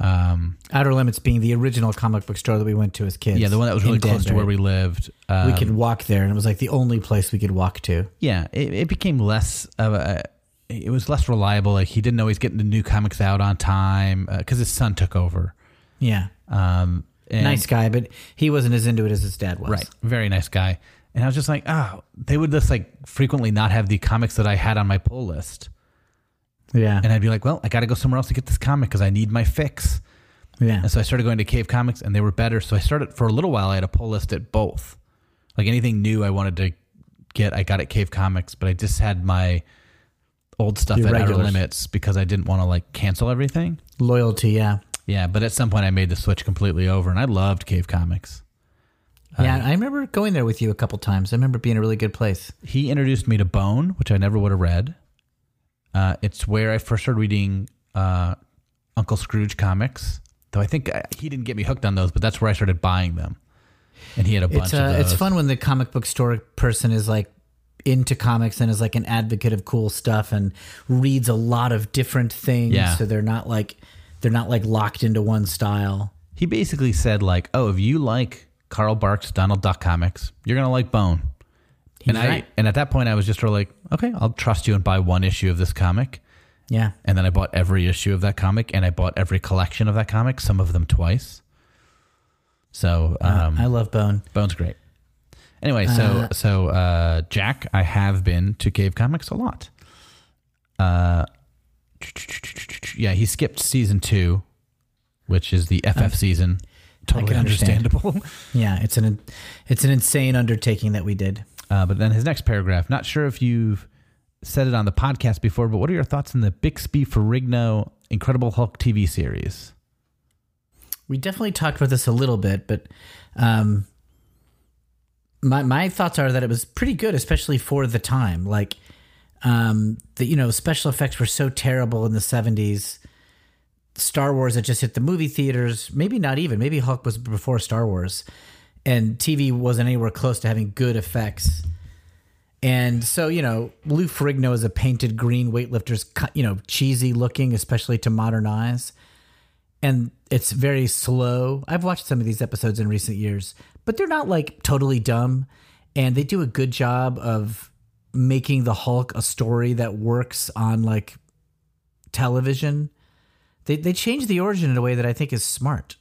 Um, Outer Limits being the original comic book store that we went to as kids. yeah, the one that was really close to where we lived. Um, we could walk there, and it was like the only place we could walk to. yeah, it, it became less of a. It was less reliable. Like he didn't always get the new comics out on time because his son took over. Yeah, Um, and- nice guy, but he wasn't as into it as his dad was. Right. Very nice guy. And I was just like, oh, they would just like frequently not have the comics that I had on my pull list. Yeah. And I'd be like, well, I got to go somewhere else to get this comic because I need my fix. yeah. And so I started going to Cave Comics and they were better. So I started for a little while, I had a pull list at both. Like anything new I wanted to get, I got at Cave Comics, but I just had my old stuff Your at Outer. Limits because I didn't want to like cancel everything. Loyalty. Yeah. Yeah. But at some point I made the switch completely over and I loved Cave Comics. Yeah. I remember going there with you a couple times. I remember being a really good place. he introduced me to Bone, which I never would have read. Uh, it's where I first started reading uh, Uncle Scrooge comics. Though I think uh, he didn't get me hooked on those, but that's where I started buying them. And he had a bunch It's of uh, those. it's fun when the comic book store person is like into comics and is like an advocate of cool stuff and reads a lot of different things. Yeah. So they're not like they're not like locked into one style. He basically said like, "Oh, if you like Carl Barks, Donald Duck comics, you're gonna like Bone." and I and at that point I was just sort of like, "Okay, I'll trust you and buy one issue of this comic." Yeah. And then I bought every issue of that comic, and I bought every collection of that comic, some of them twice. So um, I love Bone. Bone's great. Anyway, so so uh, Jack, I have been to Cave Comics a lot. Uh, yeah, he skipped season two, which is the FF season. Totally can understand. understandable. Yeah, it's an it's an insane undertaking that we did. Uh, but then his next paragraph. Not sure if you've said it on the podcast before, but what are your thoughts on the Bixby Ferrigno Incredible Hulk TV series? We definitely talked about this a little bit, but um, my my thoughts are that it was pretty good, especially for the time. Like um, the you know special effects were so terrible in the seventies. Star Wars had just hit the movie theaters. Maybe not even. Maybe Hulk was before Star Wars, and TV wasn't anywhere close to having good effects. And so, you know, Lou Ferrigno is a painted green weightlifter's, you know, cheesy looking, especially to modern eyes and it's very slow. I've watched some of these episodes in recent years, but they're not like totally dumb, and they do a good job of making the Hulk a story that works on like television. They they change the origin in a way that I think is smart.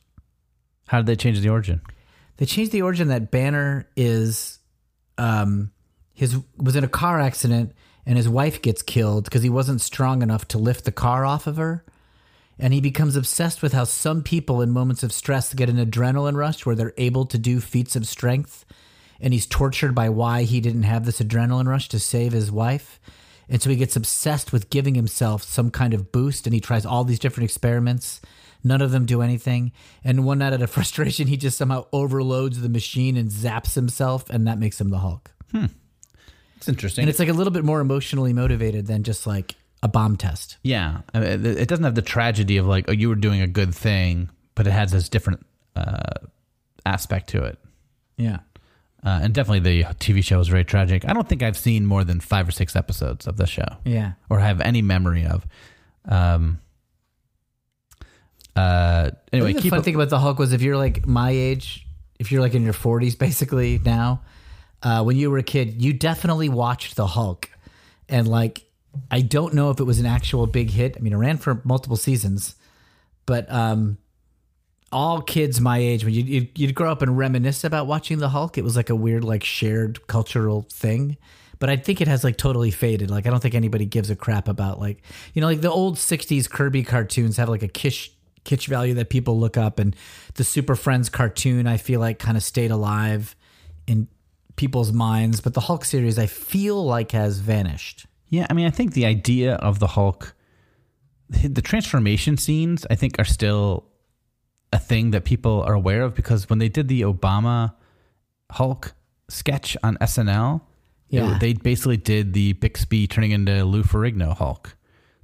How did they change the origin? They changed the origin that Banner is um his was in a car accident and his wife gets killed because he wasn't strong enough to lift the car off of her. And he becomes obsessed with how some people in moments of stress get an adrenaline rush where they're able to do feats of strength. And he's tortured by why he didn't have this adrenaline rush to save his wife. And so he gets obsessed with giving himself some kind of boost and he tries all these different experiments. None of them do anything. And one night out of frustration, he just somehow overloads the machine and zaps himself, and that makes him the Hulk. Hmm. It's interesting. And it's like a little bit more emotionally motivated than just like a bomb test. Yeah, I mean, it it doesn't have the tragedy of like, oh, you were doing a good thing, but it has this different uh, aspect to it. Yeah. Uh, and definitely the TV show is very tragic. I don't think I've seen more than five or six episodes of the show Yeah. or have any memory of. Um, uh, anyway, the keep fun it- thing about the Hulk was if you're like my age, if you're like in your 40s basically now, uh, when you were a kid, you definitely watched the Hulk, and like I don't know if it was an actual big hit. I mean, it ran for multiple seasons, but um, all kids my age, when you'd, you'd, grow up and reminisce about watching the Hulk, it was like a weird, like shared cultural thing. But I think it has like totally faded. Like I don't think anybody gives a crap about like you know like the old '60s Kirby cartoons have like a kitsch kitsch value that people look up, and the Super Friends cartoon I feel like kind of stayed alive in people's minds. But the Hulk series I feel like has vanished. Yeah, I mean, I think the idea of the Hulk, the transformation scenes, I think are still a thing that people are aware of because when they did the Obama Hulk sketch on SNL, Yeah. it- they basically did the Bixby turning into Lou Ferrigno Hulk,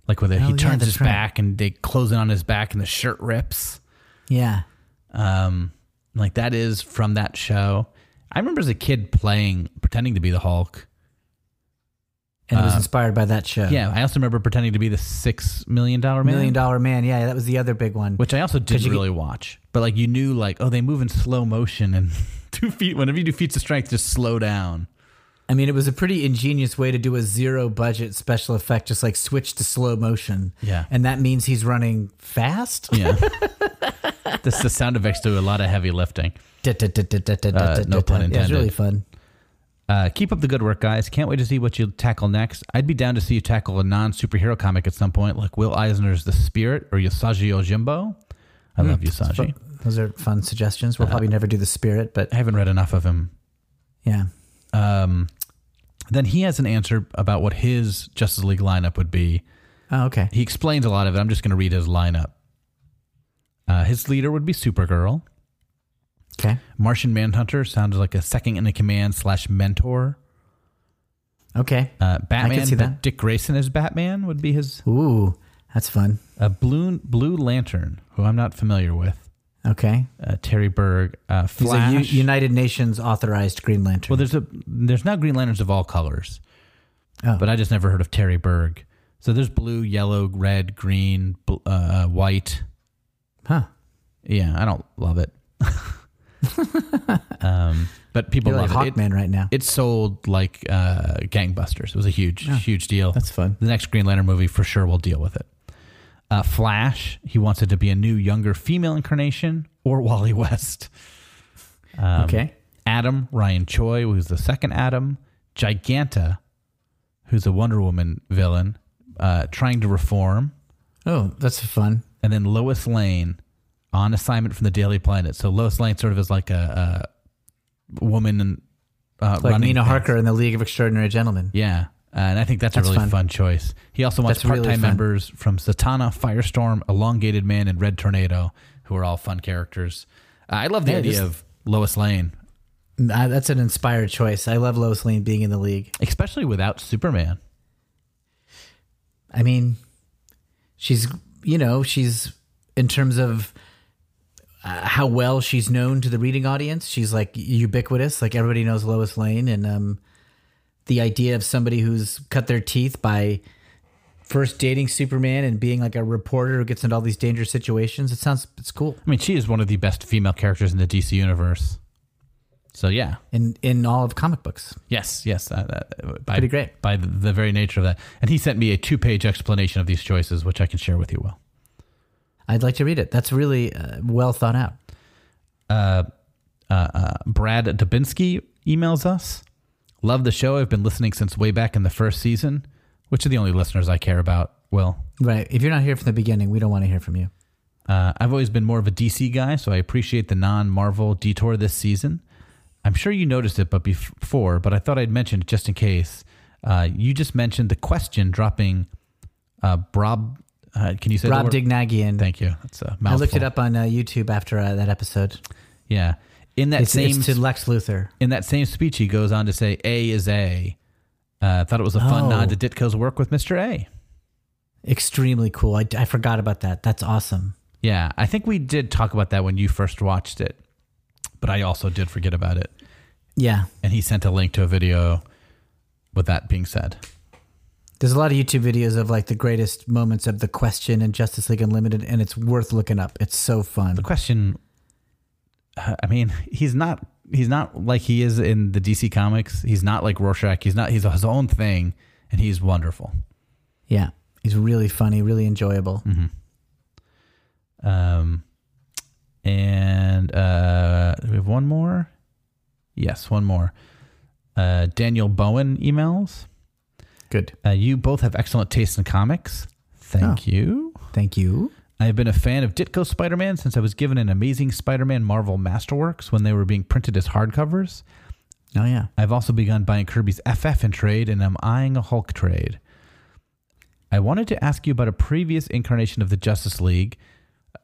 like where Oh, he turns that's his right. back and they close in on his back and the shirt rips. Yeah. Um, like that is from that show. I remember as a kid playing, pretending to be the Hulk. And it was inspired by that show. Uh, Yeah, I also remember pretending to be the six million dollar man. Million Dollar Man. Yeah, that was the other big one. which I also didn't really watch. But like you knew, like oh, they move in slow motion and two feet. Whenever you do feats of strength, just slow down. I mean, it was a pretty ingenious way to do a zero budget special effect, just like switch to slow motion. Yeah. And that means he's running fast. Yeah, this the sound effects do a lot of heavy lifting. Uh, no pun Yeah, it's intended. really fun. Uh, keep up the good work, guys. Can't wait to see what you tackle next. I'd be down to see you tackle a non superhero comic at some point, like Will Eisner's The Spirit or Usagi Yojimbo. I love Yosagi. Those are fun suggestions. We'll probably never do the spirit, but I haven't read enough of him yeah. um, then he has an answer about what his Justice League lineup would be. Oh, okay. He explains a lot of it. I'm just going to read his lineup. Uh, his leader would be Supergirl. Okay. Martian Manhunter sounds like a second in the command slash mentor. Okay. Uh, Batman, see that. Dick Grayson as Batman would be his. Ooh, that's fun. A Blue Blue Lantern, who I'm not familiar with. Okay. Uh, Terry Berg, uh, He's Flash. a U- United Nations authorized Green Lantern. well, there's a there's now Green Lanterns of all colors, Oh. but I just never heard of Terry Berg. So there's blue, yellow, red, green, bl- uh, white. huh. Yeah, I don't love it. um, but people You're like love it. it. Hawkman right now. It sold like uh, gangbusters. It was a huge, huge deal. That's fun. The next Green Lantern movie for sure will deal with it. Uh, Flash, he wants it to be a new, younger female incarnation or Wally West. Um, okay. Atom, Ryan Choi, who's the second Atom. Giganta, who's a Wonder Woman villain, uh, trying to reform. Oh, that's fun. And then Lois Lane on assignment from the Daily Planet. So Lois Lane sort of is like a, a woman and uh, Like Mina things. Harker in the League of Extraordinary Gentlemen. Yeah. Uh, and I think that's, That's a really fun. fun. choice. He also wants That's part time fun. members from Zatanna, Firestorm, Elongated Man, and Red Tornado, who are all fun characters. Uh, I love the Yeah, idea this- of Lois Lane, that's an inspired choice. I love Lois Lane being in the league. especially without Superman. I mean, she's you know she's in terms of uh, how well she's known to the reading audience. She's like ubiquitous. Like everybody knows Lois Lane, and um, the idea of somebody who's cut their teeth by first dating Superman and being like a reporter who gets into all these dangerous situations. It sounds it's cool. I mean, she is one of the best female characters in the DC universe. So yeah, in in all of comic books. yes, yes, uh, uh, by, Pretty great. by the, the very nature of that. And he sent me a two-page explanation of these choices, which I can share with you. Will. I'd like to read it. That's really uh, well thought out. uh, uh, Brad Dubinsky emails us. Love the show. I've been listening since way back in the first season. Which are the only listeners I care about? Will. Right. If you're not here from the beginning, we don't want to hear from you. Uh, I've always been more of a DC guy, so I appreciate the non-Marvel detour this season. I'm sure you noticed it, but before, but I thought I'd mention it just in case. Uh, you just mentioned the question dropping. Uh, uh, can you say Rob? Dignagian. Thank you. That's a I mouthful. I looked it up on uh, YouTube after uh, that episode. Yeah, in that It's, same it's to Lex Luthor. in that same speech, he goes on to say, "A is A." Uh, thought it was a fun Oh. nod to Ditko's work with Mister A. Extremely cool. I, I forgot about that. That's awesome. Yeah, I think we did talk about that when you first watched it, but I also did forget about it. Yeah. And he sent a link to a video. With that being said, There's a lot of YouTube videos of like the greatest moments of the question and Justice League Unlimited, and it's worth looking up. It's so fun. the question. uh, I mean, he's not he's not like he is in the DC comics. He's not like Rorschach. He's not. He's his own thing, and he's wonderful. Yeah. He's really funny, really enjoyable. Um, and uh, we have one more? Yes, one more. Uh, Daniel Bowen emails. Good. Uh, you both have excellent taste in comics. Thank you. Thank you. I have been a fan of Ditko Spider Man since I was given an amazing Spider Man Marvel Masterworks when they were being printed as hardcovers. Oh yeah. I've also begun buying Kirby's FF in trade and I'm eyeing a Hulk trade. I wanted to ask you about a previous incarnation of the Justice League.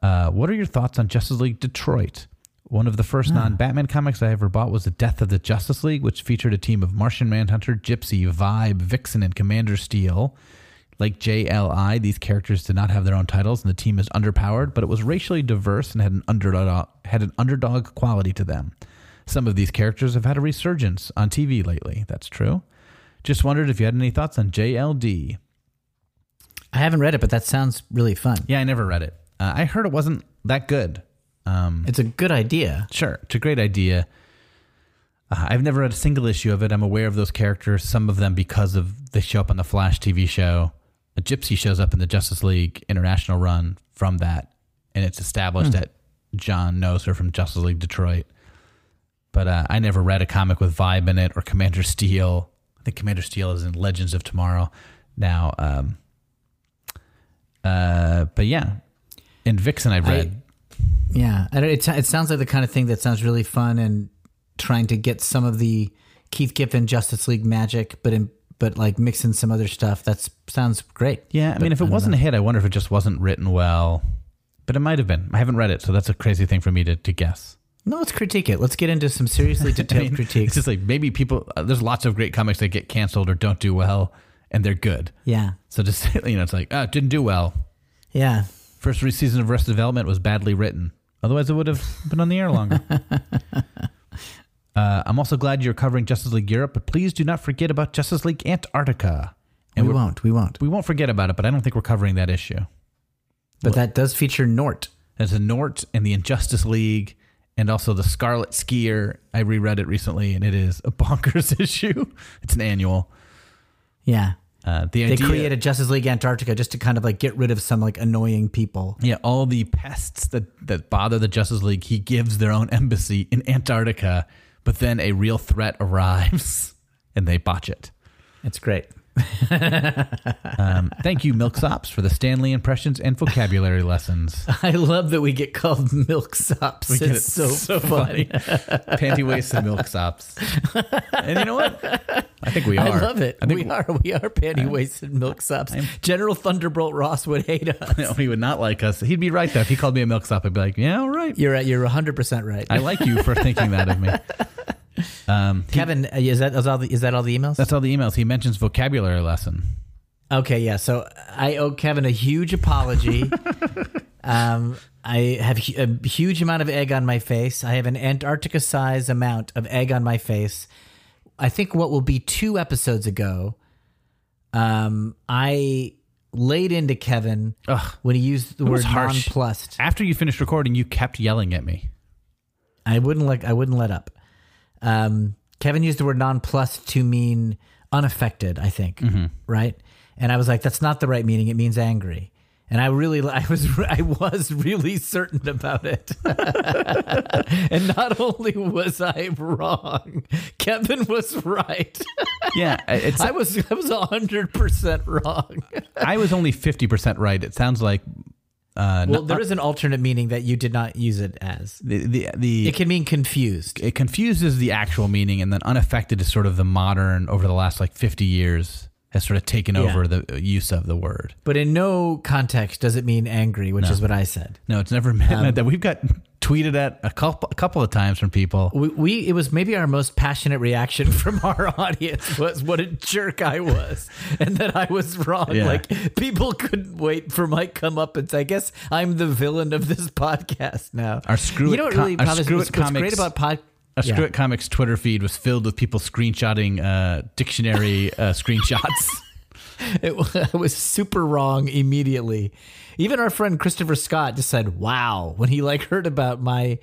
Uh, what are your thoughts on Justice League Detroit? One of the first non Batman comics I ever bought was The Death of the Justice League, which featured a team of Martian Manhunter, Gypsy, Vibe, Vixen, and Commander Steel. Like JLI, these characters did not have their own titles, and the team is underpowered, but it was racially diverse and had an underdog had an underdog quality to them. Some of these characters have had a resurgence on TV lately. That's true. Just wondered if you had any thoughts on JLD. I haven't read it, but that sounds really fun. Yeah, I never read it. Uh, I heard it wasn't that good. Um, It's a good idea. Sure, it's a great idea. Uh, I've never read a single issue of it. I'm aware of those characters, some of them because of they show up on the Flash TV show. A Gypsy shows up in the Justice League International run from that, and it's established that John knows her from Justice League Detroit. But uh, I never read a comic with Vibe in it or Commander Steel. I think Commander Steel is in Legends of Tomorrow now. Um, uh, but yeah, and Vixen I've read. I don't- it, it sounds like the kind of thing that sounds really fun and trying to get some of the Keith Giffen Justice League magic, but in but like mixing some other stuff. That sounds great. Yeah, I mean, if it wasn't a hit, I wonder if it just wasn't written well. But it might have been. I haven't read it, so that's a crazy thing for me to, to guess. No, let's critique it. Let's get into some seriously I detailed mean, critiques. It's just like maybe people. Uh, there's lots of great comics that get canceled or don't do well, and they're good. yeah, So just you know, it's like, oh, it didn't do well. yeah. First season of Arrested Development was badly written. Otherwise, it would have been on the air longer. uh, I'm also glad you're covering Justice League Europe, but please do not forget about Justice League Antarctica. And we won't. We won't. We won't forget about it, but I don't think we're covering that issue. But that does feature Nort. There's a Nort and the Injustice League, and also the Scarlet Skier. I reread it recently, and it is a bonkers issue. It's an annual. Yeah. Uh, the They idea, created Justice League Antarctica just to kind of like get rid of some like annoying people. yeah, all the pests that that bother the Justice League. He gives their own embassy in Antarctica, but then a real threat arrives, and they botch it. It's great. Um, thank you, Milksops, for the Stanley impressions and vocabulary lessons. I love that we get called milksops. We get It's it so, funny. Panty waist and milksops. And you know what? I think we are. I love it. I we are. We are panty waisted milksops. General Thunderbolt Ross would hate us. No, he would not like us. He'd be right though. If he called me a milksop, I'd be like, yeah, all right. You're right. You're 100 percent right. I like you for thinking that of me. Um, he- Kevin, uh, is that is all the, is that all the emails? that's all the emails. He mentions vocabulary lesson. Okay, yeah. So I owe Kevin a huge apology. um, I have a huge amount of egg on my face. I have an Antarctica size amount of egg on my face. I think what will be two episodes ago, um, I laid into Kevin Ugh, when he used the word harsh. nonplussed. After you finished recording, you kept yelling at me. I wouldn't let I wouldn't let up. Um, Kevin used the word nonplussed to mean unaffected. I think right, and I was like, that's not the right meaning. It means angry. And I really, I was, I was really certain about it. and not only was I wrong, Kevin was right. Yeah, I, was, I was hundred percent wrong. I was only fifty percent right. It sounds like. Uh, Well, no- there is an alternate meaning that you did not use it as. the the, the It can mean confused. it confuses the actual meaning, and then unaffected is sort of the modern over the last like fifty years has sort of taken Yeah. over the uh, use of the word. But in no context does it mean angry, which is what I said. No, it's never meant um, that. We've got tweeted at a couple a couple of times from people. We, we it was maybe our most passionate reaction from our audience was what a jerk I was and that I was wrong. Yeah. Like people couldn't wait for my come up and say, I guess I'm the villain of this podcast now. Our Screw you It know what com- really our bothers Screw what's, what's great about pod A Yeah. Screw It Comics Twitter feed was filled with people screenshotting uh, dictionary uh, screenshots. it, I was super wrong immediately. Even our friend Christopher Scott just said, "Wow," when he like heard about my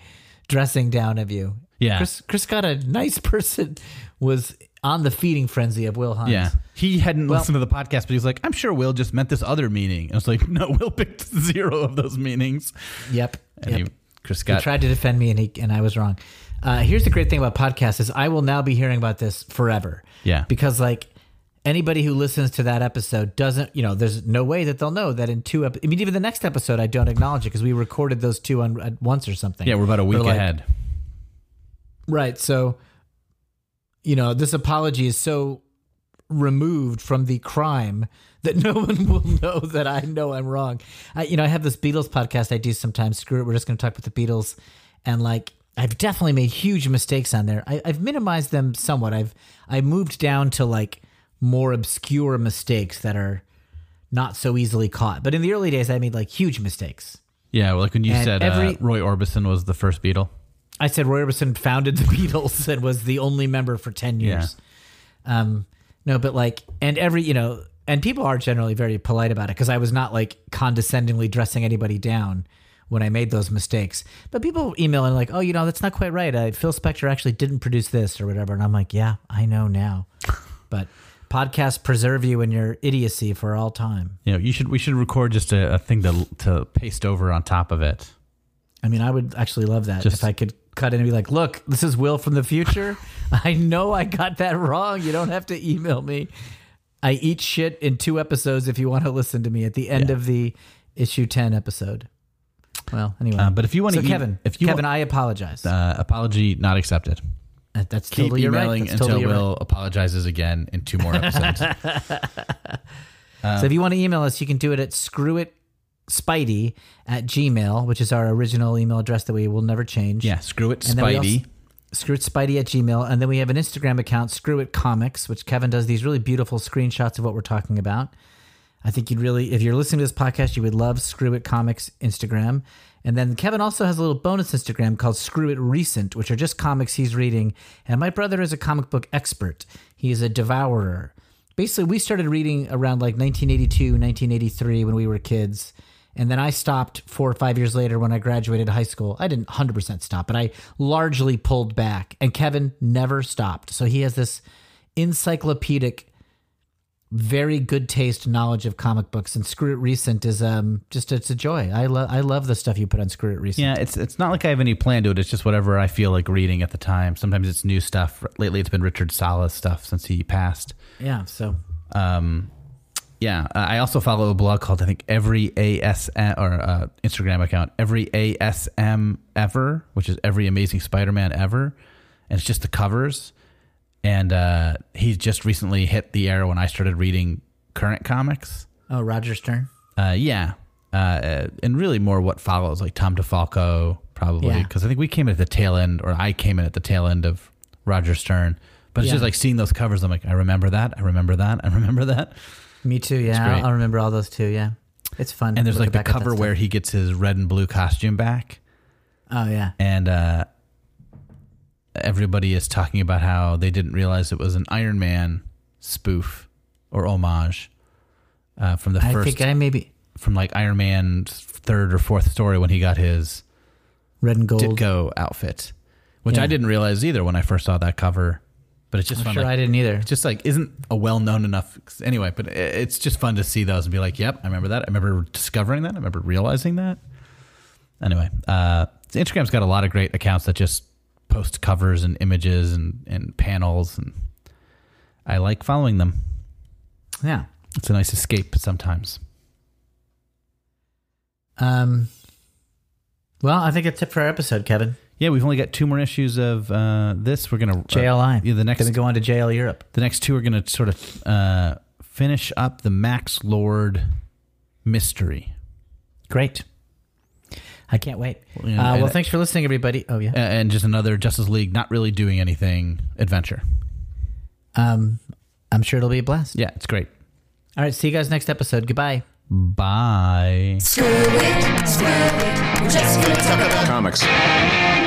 dressing down of you. Yeah. Chris, Chris got a nice person was on the feeding frenzy of Will Hines. Yeah. He hadn't Well- listened to the podcast, but he was like, I'm sure Will just meant this other meaning. And I was like, no, Will picked zero of those meanings. Yep. And yep. he, Chris He got tried to defend me and he and I was wrong. Uh, here's the great thing about podcasts is I will now be hearing about this forever. Yeah. Because like anybody who listens to that episode doesn't, you know, there's no way that they'll know that in two. Ep- I mean, even the next episode, I don't acknowledge it because we recorded those two on, at once or something. Yeah, we're about a week like, ahead. Right. So, you know, this apology is so removed from the crime that no one will know that I know I'm wrong. I, you know, I have this Beatles podcast I do sometimes. Screw it. We're just going to talk about the Beatles. And like, I've definitely made huge mistakes on there. I, I've minimized them somewhat. I've, I moved down to like more obscure mistakes that are not so easily caught. But in the early days, I made like huge mistakes. Yeah, well, like when you And said uh, every- Roy Orbison was the first Beatle. I said Roy Orbison founded the Beatles and was the only member for 10 years. Um, no, but like, and every, you know, and people are generally very polite about it because I was not like condescendingly dressing anybody down when I made those mistakes. But people email and like, oh, you know, that's not quite right. Uh, Phil Spector actually didn't produce this or whatever. And I'm like, yeah, I know now. but podcasts preserve you in your idiocy for all time. You know, you should we should record just a, a thing to to paste over on top of it. I mean, I would actually love that Just- if I could cut in and be like, "Look, this is Will from the future. I know I got that wrong. You don't have to email me. I eat shit in two episodes if you want to listen to me at the end Yeah. of the issue ten episode." Well, anyway, Uh, but if you want so to, Kevin, if you Kevin, want, I apologize. uh, apology not accepted. That- That's Keep totally you're right. Until totally Will apologizes again in two more episodes. right. so if you want to email us, you can do it at screwitspidey at gmail, which is our original email address that we will never change. yeah, screw it, And Spidey. also- Screw it Spidey at Gmail. And then we have an Instagram account, Screw It Comics, which Kevin does these really beautiful screenshots of what we're talking about. I think you'd really, if you're listening to this podcast, you would love Screw It Comics Instagram. And then Kevin also has a little bonus Instagram called Screw It Recent, which are just comics he's reading. And my brother is a comic book expert. He is a devourer. Basically, we started reading around like 1982, 1983 when we were kids. And then I stopped four or five years later when I graduated high school. I didn't 100% stop, but I largely pulled back. And Kevin never stopped. So he has this encyclopedic, very good taste knowledge of comic books. And Screw It Recent is um just it's a joy. I love I love the stuff you put on Screw It Recent. Yeah, it's it's not like I have any plan to it. It's just whatever I feel like reading at the time. Sometimes it's new stuff. Lately, it's been Richard Sala's stuff since he passed. Yeah. So Um, yeah, I also follow a blog called I think every ASM or uh, Instagram account every ASM ever, which is every Amazing Spider-Man ever, and it's just the covers. And uh, he just recently hit the era when I started reading current comics. oh Roger Stern. Uh, yeah, uh, and really more what follows, like Tom DeFalco, probably, Yeah. because I think we came in at the tail end, or I came in at the tail end of Roger Stern. But it's Yeah. just like seeing those covers. I'm like, I remember that. I remember that. I remember that. Me too. Yeah. I'll, I'll remember all those too. Yeah. It's fun. And there's like the back at that cover where he gets his red and blue costume back, Oh yeah. and uh, everybody is talking about how they didn't realize it was an Iron Man spoof or homage uh, from the I first, think I maybe from like Iron Man's third or fourth story when he got his red and gold. Ditko outfit, which Yeah. I didn't realize either when I first saw that cover. But it's just I'm fun. sure like- I didn't either. it's just like isn't a well known enough anyway. But it's just fun to see those and be like, "Yep, I remember that. I remember discovering that. I remember realizing that." Anyway, uh, Instagram's got a lot of great accounts that just post covers and images and and panels, and I like following them. Yeah. It's a nice escape sometimes. Um. Well, I think that's it for our episode, Kevin. Yeah, we've only got two more issues of uh, this. We're gonna JLI. yeah, the next Gonna go on to JL Europe. The next two are going to sort of uh, finish up the Max Lord mystery. Great. I can't wait. Well, yeah, uh, well, and- thanks for listening, everybody. Oh yeah. And just another Justice League not really doing anything adventure. Um, I'm sure it'll be a blast. Yeah, it's great. All right. See you guys next episode. Goodbye. Bye. Screw it, screw it. We're just gonna talk about Comics.